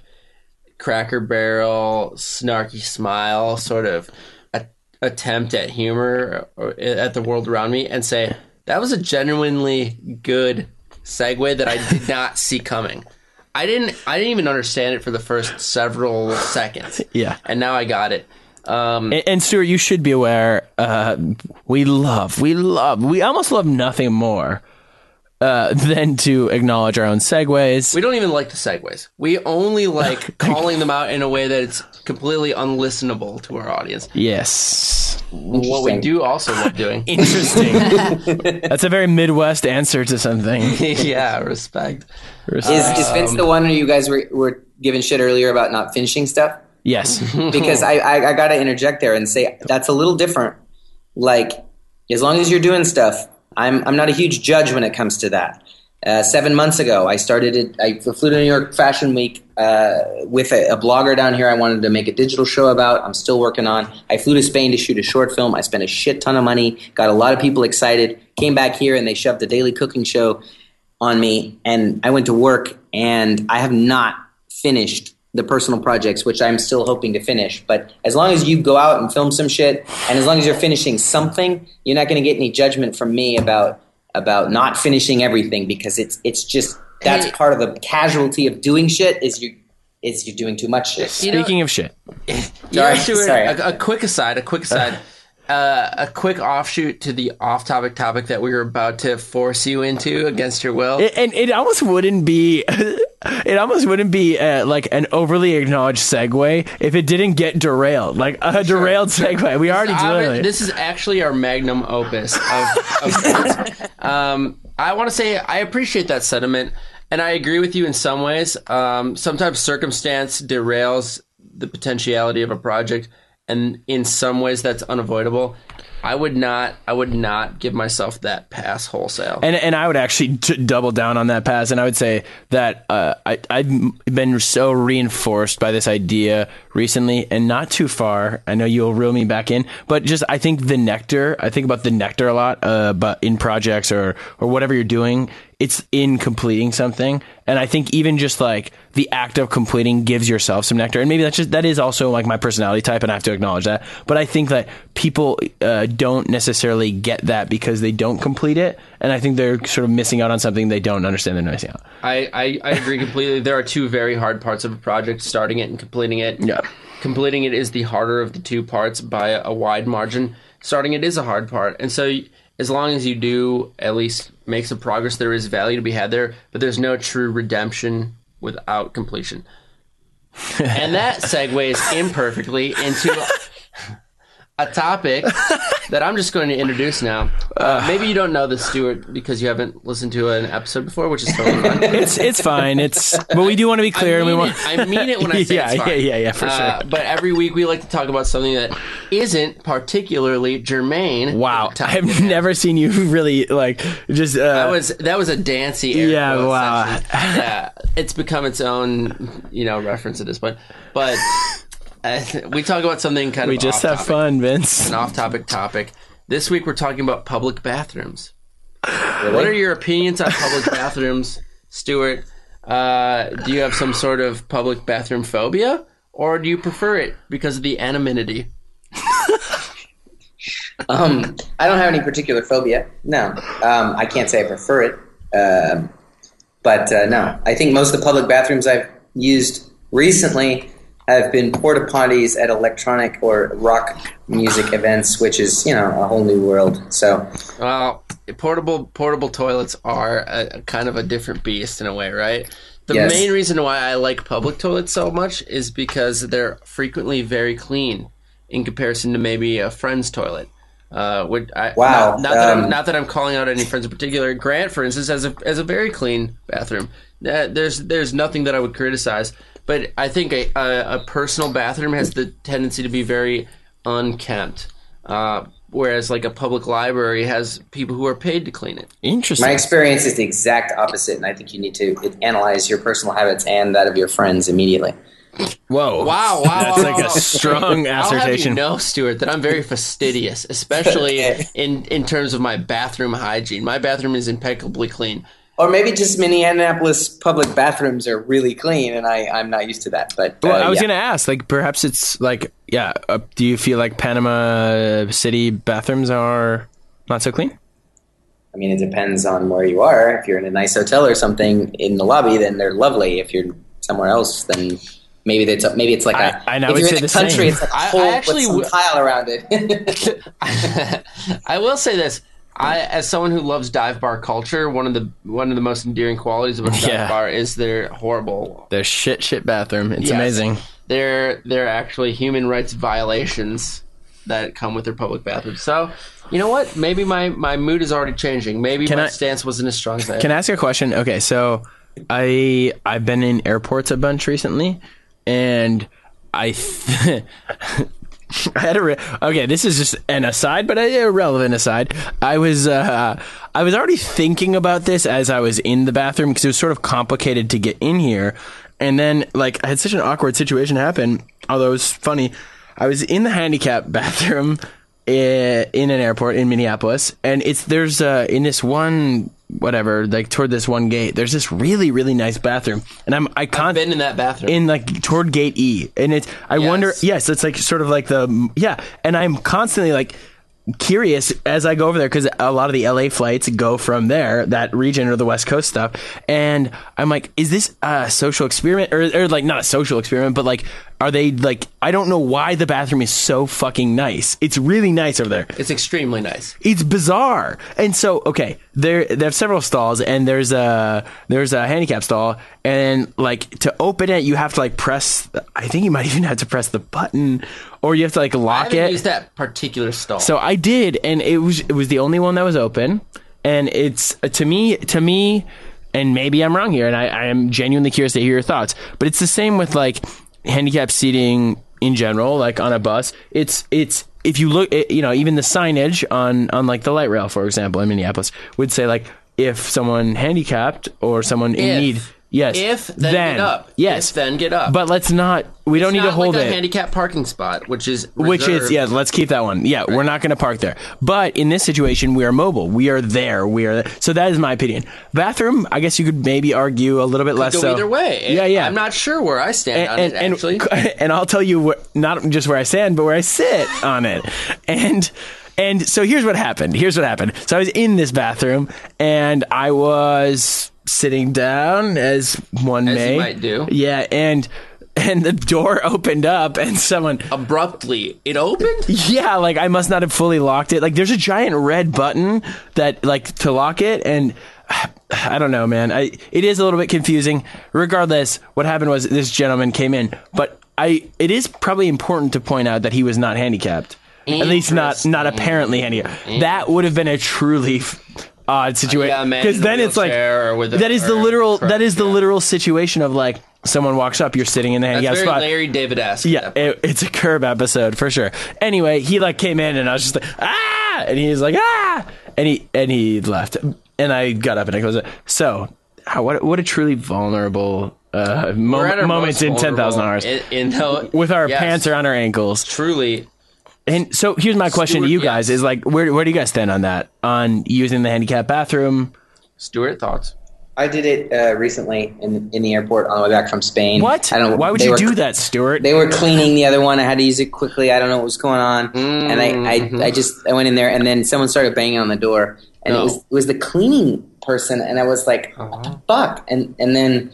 Cracker Barrel snarky smile, sort of a- attempt at humor or, at the world around me, and say that was a genuinely good segue that I did *laughs* not see coming. I didn't, I didn't even understand it for the first several seconds. *laughs* Yeah. and now I got it. Um, And, and Stuart, you should be aware. Uh, we love, we love, we almost love nothing more uh, *laughs* than to acknowledge our own segues. We don't even like the segues. We only *laughs* like calling them out in a way that it's completely unlistenable to our audience. yes, What we do also love doing. *laughs* interesting. That's a very Midwest answer to something. yeah, respect. Is, is Vince the one who you guys were, were giving shit earlier about not finishing stuff? Yes. Because I, I, I got to interject there and say that's a little different. Like, as long as you're doing stuff, I'm, I'm not a huge judge when it comes to that. Uh, seven months ago, I started it. I flew to New York Fashion Week uh, with a, a blogger down here. I wanted to make a digital show about. I'm still working on. I flew to Spain to shoot a short film. I spent a shit ton of money. Got a lot of people excited. Came back here and they shoved a daily cooking show on me, and I went to work. And I have not finished the personal projects, which I'm still hoping to finish. But as long as you go out and film some shit, and as long as you're finishing something, you're not going to get any judgment from me about about not finishing everything because it's it's just that's Hey. part of the casualty of doing shit is you is you're doing too much shit. You know- Speaking of shit, Sorry, uh, sorry. A, a quick aside, a quick aside, uh, a quick offshoot to the off-topic topic that we were about to force you into against your will. it, and it almost wouldn't be. *laughs* It almost wouldn't be uh, like an overly acknowledged segue if it didn't get derailed, like a derailed segue. We already it. this is actually our magnum opus of, of *laughs* um, I want to say I appreciate that sentiment, and I agree with you in some ways. Um, sometimes circumstance derails the potentiality of a project, and in some ways that's unavoidable. I would not. I would not give myself that pass wholesale. And and I would actually t- double down on that pass, and I would say that uh, I I've been so reinforced by this idea recently, and not too far. I know you'll reel me back in, but just I think the nectar. I think about the nectar a lot, uh, but in projects or or whatever you're doing, it's in completing something, and I think even just like the act of completing gives yourself some nectar, and maybe that's just that is also like my personality type, and I have to acknowledge that. But I think that people uh, don't necessarily get that because they don't complete it, and I think they're sort of missing out on something they don't understand they're missing out. I, I, I agree completely. There are two very hard parts of a project: starting it and completing it. Yeah. completing it is the harder of the two parts by a, a wide margin. Starting it is a hard part, and so as long as you do at least make some progress, there is value to be had there. But there's no true redemption without completion. *laughs* and that segues imperfectly into a topic that I'm just going to introduce now. Uh, maybe you don't know this, Stuart, because you haven't listened to an episode before, which is totally fine. *laughs* It's it's fine. It's but we do want to be clear, I and we mean, want. it, I mean it when I *laughs* say yeah, it's fine. yeah, yeah, yeah, for Uh, sure. but every week we like to talk about something that isn't particularly germane. Wow, to the topic at I've never seen you really like just. Uh, That was that was a dancy. Air Yeah, wow. yeah, it's become its own, you know, reference at this point. But uh, *laughs* we talk about something kind we of just have off-topic, fun, Vince. An off-topic topic. This week we're talking about public bathrooms. What are your opinions on public *laughs* bathrooms, Stuart? Uh, do you have some sort of public bathroom phobia, or do you prefer it because of the anonymity? *laughs* Um, I don't have any particular phobia. No, um, I can't say I prefer it. Um, but uh, no, I think most of the public bathrooms I've used recently have been porta potties at electronic or rock music events, which is you know a whole new world. So Well, portable portable toilets are a, a kind of a different beast in a way, right? The Yes. main reason why I like public toilets so much is because they're frequently very clean in comparison to maybe a friend's toilet. Uh, would I, Wow, Not, not that I'm um, not that I'm calling out any friends in particular. Grant, for instance, has a has a very clean bathroom. Uh, there's there's nothing that I would criticize, but I think a, a, a personal bathroom has the tendency to be very unkempt. Uh, whereas like a public library has people who are paid to clean it. Interesting. My experience is the exact opposite, and I think you need to analyze your personal habits and that of your friends immediately. Whoa. Wow, wow, *laughs* That's wow, like wow. a strong I'll have you assertion. know, Stuart, that I'm very fastidious, especially *laughs* in in terms of my bathroom hygiene. My bathroom is impeccably clean. Or maybe just Minneapolis public bathrooms are really clean, and I, I'm not used to that. But uh, Well, I was yeah. gonna ask, like, perhaps it's like, yeah. Uh, do you feel like Panama City bathrooms are not so clean? I mean, it depends on where you are. If you're in a nice hotel or something in the lobby, then they're lovely. If you're somewhere else, then maybe it's maybe it's like a. I- I- I if you're in the the country, same. it's like a I- I hole actually with some w- tile around it. *laughs* *laughs* I will say this. I, as someone who loves dive bar culture, one of the one of the most endearing qualities of a dive Yeah. bar is their horrible. Their shit, shit bathroom. It's Yes. amazing. They're they're actually human rights violations that come with their public bathrooms. So, you know what? Maybe my, my mood is already changing. Maybe Can my I- stance wasn't as strong as I. Can I ask you a question? Okay, so I I've been in airports a bunch recently, and I th- *laughs* *laughs* I had a re- okay. This is just an aside, but a irrelevant aside. I was uh, I was already thinking about this as I was in the bathroom because it was sort of complicated to get in here, and then like I had such an awkward situation happen. Although it was funny, I was in the handicap *laughs* bathroom i- in an airport in Minneapolis, and it's there's uh, in this one whatever like toward this one gate. There's this really really nice bathroom, and I'm I I've can't been in that bathroom. in like toward gate E, and it's I Yes. wonder yes it's like sort of like the yeah, and I'm constantly like curious as I go over there because a lot of the LA flights go from there, that region or the West Coast stuff. And I'm like, is this a social experiment or, or like not a social experiment, but like, are they like, I don't know why the bathroom is so fucking nice. It's really nice over there. it's extremely nice. It's bizarre. And so, okay, there they have several stalls, and there's a there's a handicap stall, and like to open it, you have to like press. I think you might *laughs* even have to press the button, or you have to like I lock haven't it. that particular stall. So I did, and it was it was the only one that was open, and it's uh, to me to me, and maybe I'm wrong here, and I, I am genuinely curious to hear your thoughts. But it's the same with like handicap seating in general, like on a bus. It's it's if you look, it, you know, even the signage on on like the light rail, for example, in Minneapolis, would say like if someone handicapped or someone in If. need. Yes. If, then get up. Yes. If, then get up. But let's not. We don't need It's to hold like a it handicap parking spot, which is which is yeah let's keep that one yeah we're not going to park there but in this situation we are mobile we are there we are so that is my opinion bathroom i guess you could maybe argue a little bit less go so either way. yeah yeah I'm not sure where I stand on and, it and, actually. and *laughs* I'll tell you what, not just where I stand, but where I sit on it. And and so here's what happened. Here's what happened. So I was in this bathroom and I was sitting down as one As may. might do. Yeah, and and the door *laughs* opened up and someone Abruptly, it opened. yeah, like I must not have fully locked it. Like there's a giant red button that like to lock it and *sighs* I don't know, man. I it is a little bit confusing. Regardless, what happened was this gentleman came in, but I it is probably important to point out that he was not handicapped. At least not not apparently handicapped. That would have been a truly odd situation Yeah, in a then it's like a- that is the literal that correct, is the yeah. literal situation of like someone walks up, you're sitting in the That's handicapped very spot. Larry David esque. Yeah, it, it's a curb episode for sure. Anyway, he like came in and I was just like ah, and he was like ah, and he and he left, and I got up and I closed it. So, how, what what a truly vulnerable uh, We're mo- moments in ten thousand hours In, in the, with our yes, pants around our ankles. Truly, And so here's my question to you guys: yes. Is like where where do you guys stand on that? On using the handicap bathroom? Stuart thoughts. I did it uh, recently in in the airport on the way back from Spain. What? I don't. Why would you were- do that, Stuart? They were cleaning the other one. I had to use it quickly. I don't know what was going on, and I, Mm-hmm. I, I just I went in there, and then someone started banging on the door, and No. it was it was the cleaning person, and I was like, Uh-huh. what the fuck? And and then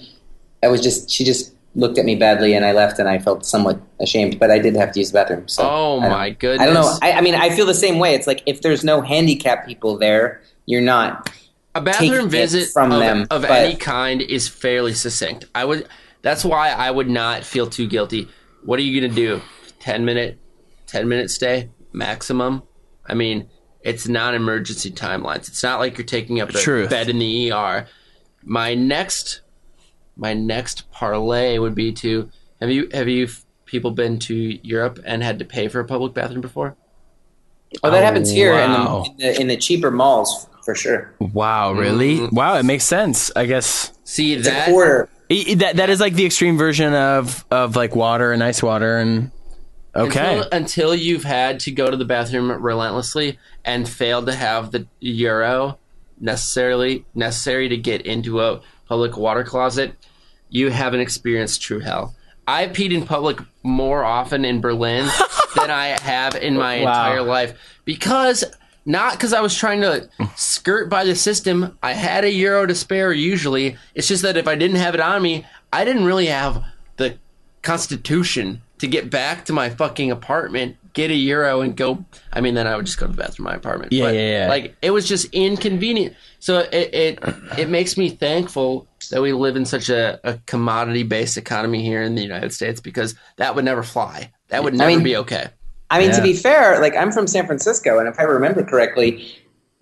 I was just she just looked at me badly, and I left, and I felt somewhat ashamed, but I did have to use the bathroom. So Oh I my goodness! I don't know. I, I mean, I feel the same way. It's like if there's no handicap people there, you're not. a bathroom visit from of, them, of but- any kind is fairly succinct. I would. That's why I would not feel too guilty. What are you gonna do? Ten minute, ten minute stay maximum. I mean, it's non-emergency timelines. It's not like you're taking up a Truth. bed in the ER. My next, my next parlay would be to have you have you people been to Europe and had to pay for a public bathroom before? Oh, that happens here in, the, in the in the cheaper malls for sure. Wow, really? Mm-hmm. Wow, it makes sense. I guess See It's that quarter. I- I- that that is like the extreme version of of like water and ice water and okay. Until, until you've had to go to the bathroom relentlessly and failed to have the euro necessarily necessary to get into a public water closet, you haven't experienced true hell. I peed in public more often in Berlin *laughs* than I have in my Wow. entire life because not because I was trying to skirt by the system. I had a euro to spare usually. It's just that if I didn't have it on me, I didn't really have the constitution to get back to my fucking apartment, get a euro, and go. I mean, then I would just go to the bathroom in my apartment. Yeah, yeah, yeah. Like it was just inconvenient. So it it it makes me thankful that we live in such a, a commodity based economy here in the United States because that would never fly. That would never mean- be okay. I mean, Yeah. to be fair, like I'm from San Francisco, and if I remember correctly,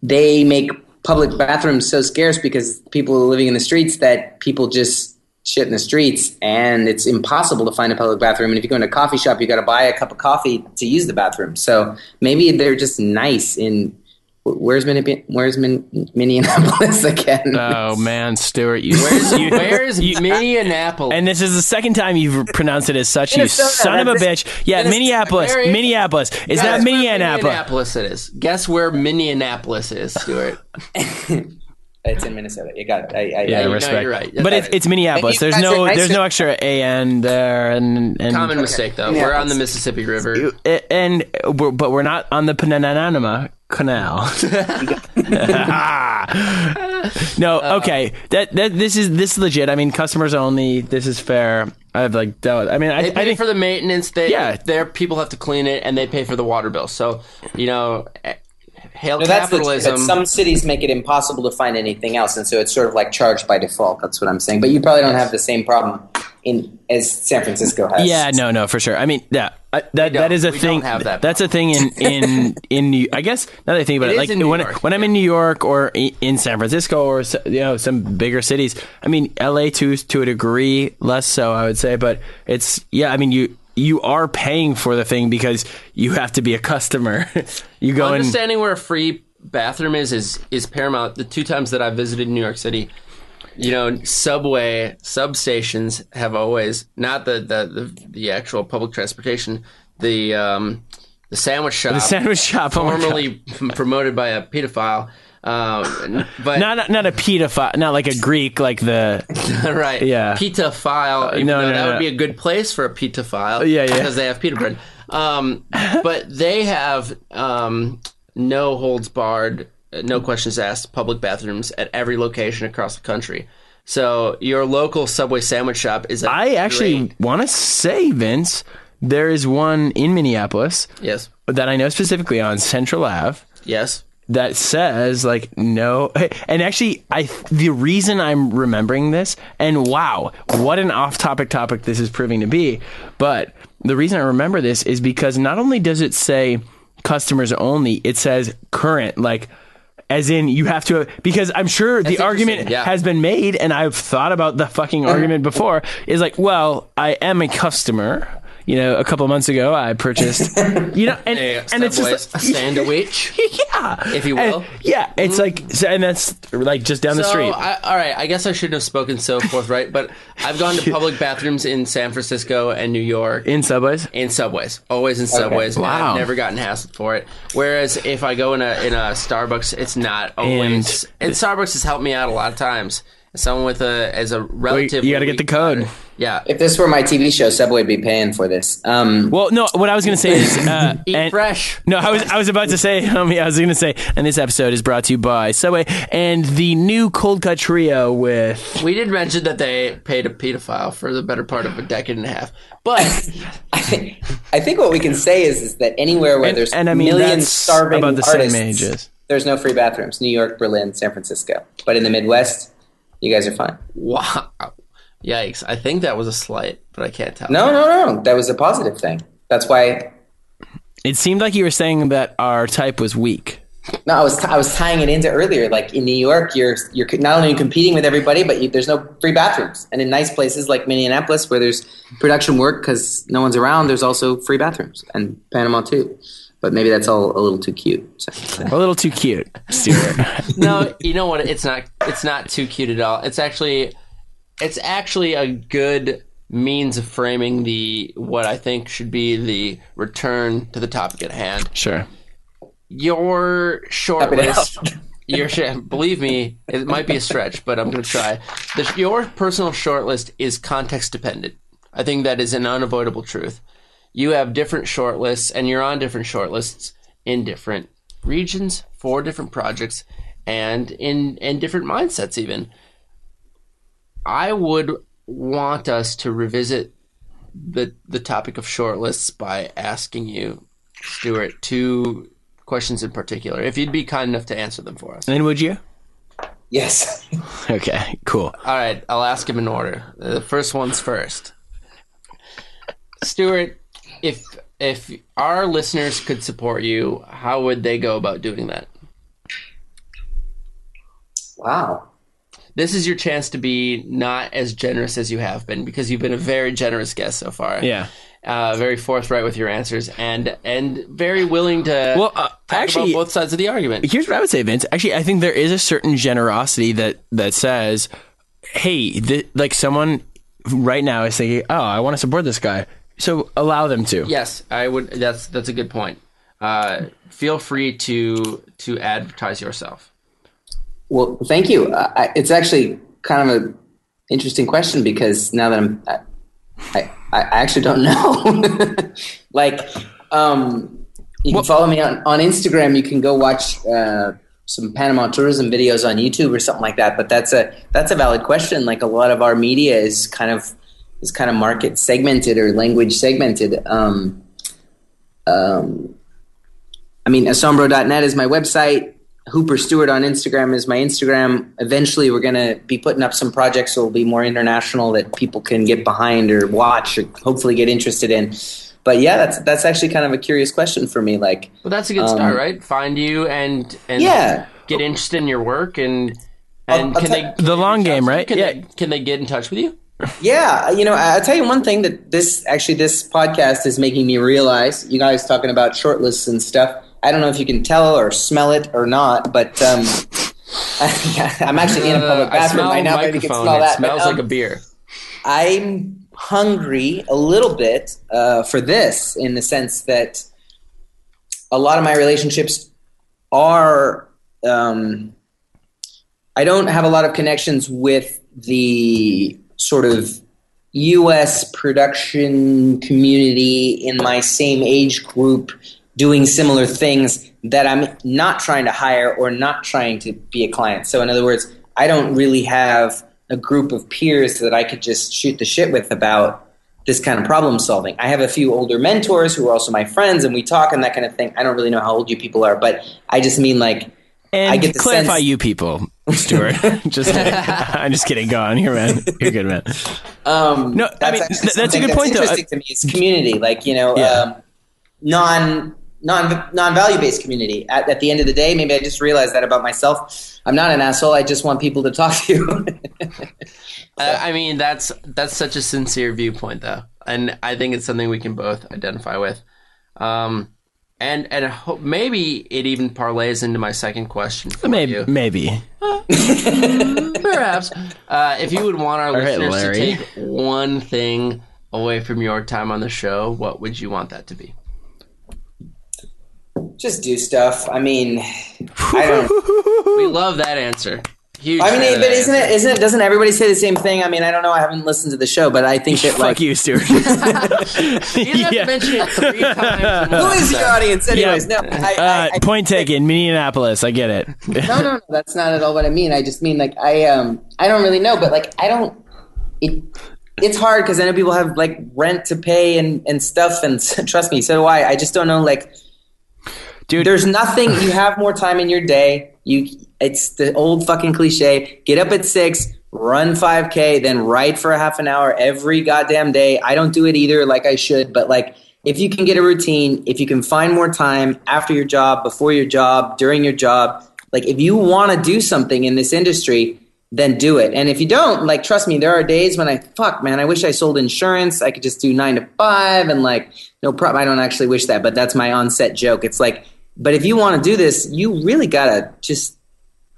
they make public bathrooms so scarce because people are living in the streets that people just shit in the streets, and it's impossible to find a public bathroom. And if you go in a coffee shop, you got to buy a cup of coffee to use the bathroom. So maybe they're just nice in. Where's Minne- Where's Min- Minneapolis *laughs* again? Oh man, Stuart, you, Where's *laughs* you where's you- Minneapolis? and this is the second time you've pronounced it as such. You son of a bitch. Yeah, Minneapolis. Mary- Minneapolis. Is that Minneapolis. Minneapolis it is. Guess where Minneapolis is, Stuart. *laughs* it's in Minnesota. You got it. I, I, Yeah, I, no, respect. you're right. But it's, it's Minneapolis. There's no nice there's to- no extra a n there and and Common mistake though. We're on the Mississippi River. and we're, but we're not on the Panananama Canal. *laughs* *laughs* no, uh, okay. That that this is this is legit. I mean, customers only. This is fair. I've like dealt. I mean, I, They I pay think for the maintenance. They, Yeah. their people have to clean it, and they pay for the water bill. So you know, hail No, that's the capitalism. but some cities make it impossible to find anything else, and so it's sort of like charged by default. That's what I'm saying. But you probably don't have the same problem in as San Francisco has. Yeah, no, no, for sure. I mean, yeah, I, that that is a We thing. don't have that That's a thing in in *laughs* in New. I guess now that I think about It it, is like when York, when I'm in New York or in San Francisco or you know some bigger cities. I mean, L.A. too to a degree, less so I would say, but it's yeah. I mean, you you are paying for the thing because you have to be a customer. *laughs* you go and Understanding where a free bathroom is is is paramount. The two times that I visited New York City, you know, subway substations have always not the the the, the actual public transportation, the um the sandwich shop, the sandwich shop. Oh formerly *laughs* promoted by a pedophile. Um, but Not not a pedophile, not like a Greek, like the *laughs* right. Yeah. Pita file. no, no, that no. would be a good place for a pita file. Yeah, yeah. Because they have pita bread. Um, but they have um, no holds barred, uh, Uh, no questions asked public bathrooms at every location across the country. So your local Subway sandwich shop is. A I actually want to say, Vince, there is one in Minneapolis yes, that I know specifically on Central Ave yes. that says like no *laughs* and actually I the reason I'm remembering this and wow what an off-topic topic this is proving to be but the reason I remember this is because not only does it say customers only it says current like as in you have to because I'm sure the argument yeah. has been made and I've thought about the fucking uh-huh. argument before is like well I am a customer you know a couple of months ago I purchased *laughs* you know and A and it's Subway's just like, *laughs* sandwich. yeah, If you And- will. yeah, it's like, and that's like just down the street. I, all right, I guess I shouldn't have spoken so forthright, but I've gone to *laughs* public bathrooms in San Francisco and New York in subways. in subways, always in subways. and Wow. I've never gotten hassled for it. Whereas if I go in a in a Starbucks, it's not always. And, Starbucks has helped me out a lot of times. As Someone with a as a Well, relative, you got to get the code. Yeah, If this were my TV show, Subway would be paying for this. Um, Well, no, what I was gonna say is, uh, *laughs* eat and- fresh. No, I was I was about to say, *laughs* um, yeah, I was gonna say, and this episode is brought to you by Subway and the new cold cut trio with. We did mention that they paid a pedophile for the better part of a decade and a half, but I, *laughs* I think what we can say is, is that anywhere where And- there's and I mean, millions starving about the same ages. there's no free bathrooms. New York, Berlin, San Francisco. But in the Midwest, you guys are fine. wow, yikes! I think that was a slight, but I can't tell. No, no, no. That was a positive thing. That's why. It seemed like you were saying that our type was weak. No, I was I was tying it into earlier. Like in New York, you're you're not only competing with everybody, but you, there's no free bathrooms. And in nice places like Minneapolis, where there's production work because no one's around, there's also free bathrooms. And Panama too. But maybe that's all a little too cute. So. *laughs* A little too cute, Stuart. *laughs* no, you know what? It's not. It's not too cute at all. It's actually, it's actually a good means of framing the what I think should be the return to the topic at hand. sure. Your short Happy to list. *laughs* Your sh- believe me, it might be a stretch, but I'm going to try. The, your personal short list is context dependent. I think that is an unavoidable truth. You have different shortlists and you're on different shortlists in different regions for different projects, and in in different mindsets. Even I would want us to revisit the the topic of shortlists by asking you, Stuart, two questions in particular, if you'd be kind enough to answer them for us. And would you? Yes. *laughs* Okay, cool. All right, I'll ask him in order. The first one's first. Stuart, if if our listeners could support you, how would they go about doing that? Wow. This is your chance to be not as generous as you have been because you've been a very generous guest so far. Yeah. Uh, very forthright with your answers and and very willing to Well, uh, talk actually- about both sides of the argument. Here's what I would say, Vince. Actually, I think there is a certain generosity that that says, "Hey, th- like someone right now is thinking, oh, I want to support this guy, so allow them to." Yes, I would. That's that's a good point. Uh, feel free to to advertise yourself. Well, thank you. Uh, I, it's actually kind of a interesting question because now that I'm, I, I, I actually don't know. *laughs* like, um, you can follow me on, on Instagram. You can go watch uh, some Panama tourism videos on YouTube or something like that. But that's a that's a valid question. Like a lot of our media is kind of is kind of market segmented or language segmented. Um, um, I mean, asombro.net is my website. Hooper Stewart on Instagram is my Instagram. Eventually, we're going to be putting up some projects that will be more international that people can get behind or watch or hopefully get interested in. But yeah, that's that's actually kind of a curious question for me. Like, Well, that's a good start, right? Find you and and yeah, get interested in your work and and I'll can tell- they The long game, right? Can Yeah. they, can they get in touch with you? Yeah. You know, I'll tell you one thing that this actually this podcast is making me realize. You guys talking about shortlists and stuff. I don't know if you can tell or smell it or not, but um, *laughs* I'm actually in a public Uh, bathroom smell right now. Maybe you can smell It that. but, smells um, like a beer. I'm hungry a little bit uh, for this in the sense that a lot of my relationships are. Um, I don't have a lot of connections with the sort of U.S. production community in my same age group doing similar things that I'm not trying to hire or not trying to be a client. So, in other words, I don't really have a group of peers that I could just shoot the shit with about this kind of problem solving. I have a few older mentors who are also my friends, and we talk and that kind of thing. I don't really know how old you people are, but I just mean like And I get the clarify sense- you people, Stuart. *laughs* just. *laughs* I'm just kidding. Go on, here, man. You're good, man. Um, No, I mean, actually th- that's a something good point, though. Interesting to me it's community, like you know, Yeah. um, non non non value based community. At, at the end of the day, maybe I just realized that about myself. I'm not an asshole. I just want people to *laughs* talk to. Uh, I mean, that's that's such a sincere viewpoint, though, and I think it's something we can both identify with. Um, and and I hope maybe it even parlays into my second question. For Maybe, you. maybe. *laughs* perhaps uh, if you would want our right, listeners Larry. to take one thing away from your time on the show, what would you want that to be? just do stuff. I mean, I don't. *laughs* We love that answer. Huge. I mean, but isn't answer. it? Isn't it? Doesn't everybody say the same thing? I mean, I don't know. I haven't listened to the show, but I think that Fuck like, you, Stuart. *laughs* You didn't have Yeah. to *laughs* it three times. in *laughs* who one is your audience, anyways? No, I, Uh, I, I, point taken. Minneapolis. I get it. no, no, no, that's not at all what I mean. I just mean like I um I don't really know, but like I don't. It it's hard because I know people have like rent to pay and and stuff, and trust me, so do I. I just don't know like. Dude. there's nothing. You have more time in your day. You, it's the old fucking cliche. Get up at six, run 5K, then write for a half an hour every goddamn day. I don't do it either, like I should, but like if you can get a routine, if you can find more time after your job, before your job, during your job, like if you want to do something in this industry, then do it. And if you don't, like, trust me, there are days when I fuck, man, I wish I sold insurance. I could just do nine to five and like no problem. I don't actually wish that, but that's my onset joke. It's like, but if you want to do this, you really gotta just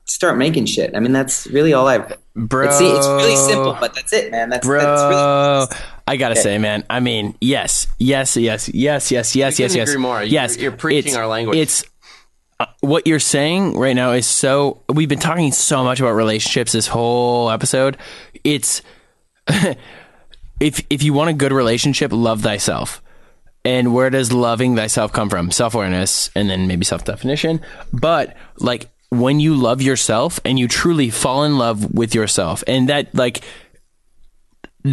start making shit. I mean, that's really all I've. Bro, It's, it's really simple, but that's it, man. That's bro. that's really. I gotta say, man. I mean, yes, yes, yes, yes, yes, yes, yes, couldn't yes. more. You're- Yes, you're preaching It's- our language. It's uh, what you're saying right now is so. We've been talking so much about relationships this whole episode. It's *laughs* if if you want a good relationship, love thyself. And where does loving thyself come from? Self awareness and then maybe self definition. But like when you love yourself and you truly fall in love with yourself, and that like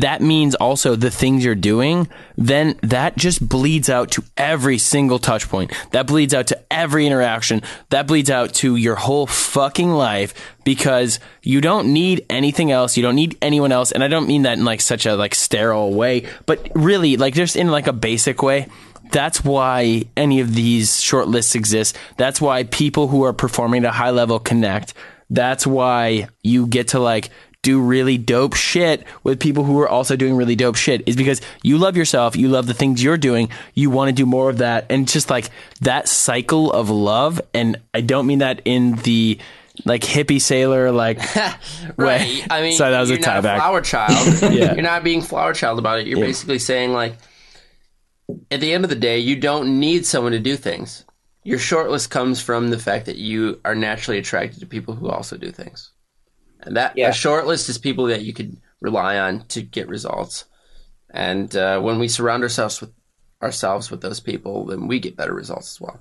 that means also the things you're doing, then that just bleeds out to every single touch point. That bleeds out to every interaction. That bleeds out to your whole fucking life because you don't need anything else. You don't need anyone else. And I don't mean that in like such a like sterile way, but really like just in like a basic way. That's why any of these short lists exist. That's why people who are performing at a high level connect. That's why you get to like do really dope shit with people who are also doing really dope shit is because you love yourself, you love the things you're doing, you want to do more of that and just like that cycle of love and I don't mean that in the like hippie sailor like *laughs* way. I mean, *laughs* Sorry, that was a not tieback. flower child. *laughs* Yeah. You're not being flower child about it. You're basically saying like, at the end of the day, you don't need someone to do things. Your shortlist comes from the fact that you are naturally attracted to people who also do things, and that Yeah. a short list is people that you could rely on to get results. And uh, when we surround ourselves with ourselves with those people, then we get better results as well.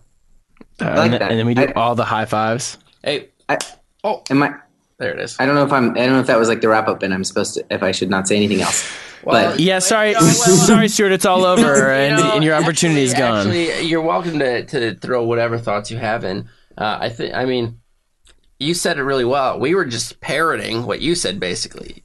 Uh, like and, then- that. and then we do I- all the high fives. Hey, I, oh, am I? there it is. I don't know if I'm. I don't know if that was like the wrap up, and I'm supposed to. If I should not say anything else. Well, but Yeah, sorry, no, well- *laughs* sorry, Stuart. It's all *laughs* over, and, You know, and your opportunity is gone. Actually, you're welcome to, to throw whatever thoughts you have in. Uh, I think. I mean, you said it really well. We were just parroting what you said, basically.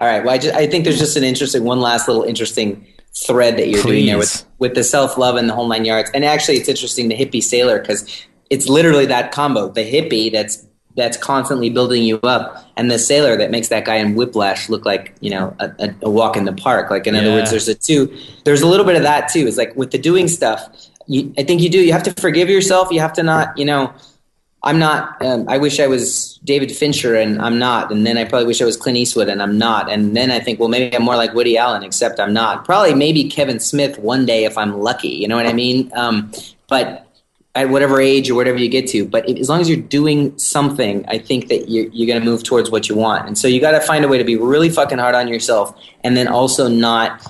All right. Well, I, just, I think there's just an interesting, one last little interesting thread that you're doing there with, with the self love and the whole nine yards. And actually, it's interesting the hippie sailor because it's literally that combo: the hippie that's that's constantly building you up, and the sailor that makes that guy in Whiplash look like you know a, a, a walk in the park. Like in other words, there's a two. There's a little bit of that too. It's like with the doing stuff. You, I think you do. You have to forgive yourself. You have to not, you know. I'm not. Um, I wish I was David Fincher, and I'm not. And then I probably wish I was Clint Eastwood, and I'm not. And then I think, well, maybe I'm more like Woody Allen, except I'm not. Probably maybe Kevin Smith one day if I'm lucky. You know what I mean? Um, but at whatever age or whatever you get to, but as long as you're doing something, I think that you're, you're going to move towards what you want. And so you got to find a way to be really fucking hard on yourself, and then also not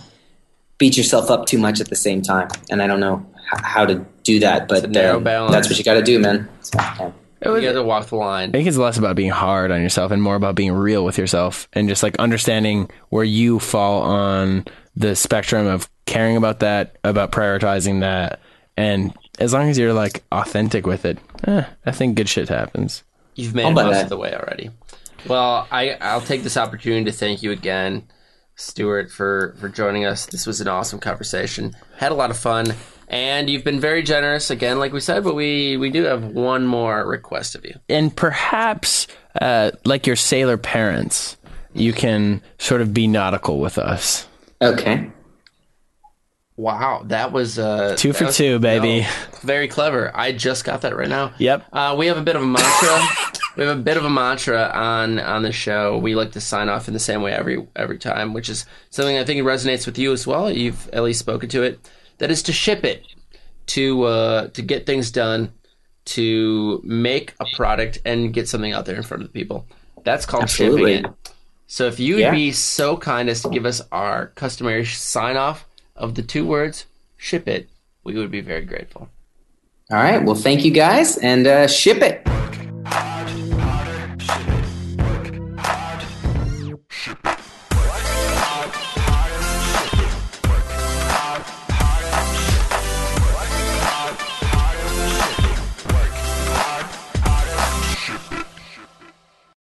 beat yourself up too much at the same time. And I don't know how to do that, but um, that's what you got to do, man. So, yeah. You got to walk the line. I think it's less about being hard on yourself and more about being real with yourself and just like understanding where you fall on the spectrum of caring about that, about prioritizing that. And as long as you're like authentic with it, eh, I think good shit happens. You've made How it most that? of the way already. Well, I I'll take this opportunity to thank you again, Stuart, for for joining us. This was an awesome conversation. Had a lot of fun, and you've been very generous again, like we said. But we we do have one more request of you. And perhaps, uh, like your sailor parents, you can sort of be nautical with us. Okay. Wow, that was uh, Two for was- two, baby. no, very clever. I just got that right now. Yep. Uh, we have a bit of a mantra. *laughs* we have a bit of a mantra on on the show. We like to sign off in the same way every every time, which is something I think resonates with you as well. You've at least spoken to it that is to ship it, to uh, to get things done, to make a product and get something out there in front of the people. That's called Absolutely. shipping it. So if you would yeah. be so kind as to give us our customary sign off of the two words ship it, we would be very grateful. All right. Well, thank you guys and uh, ship it.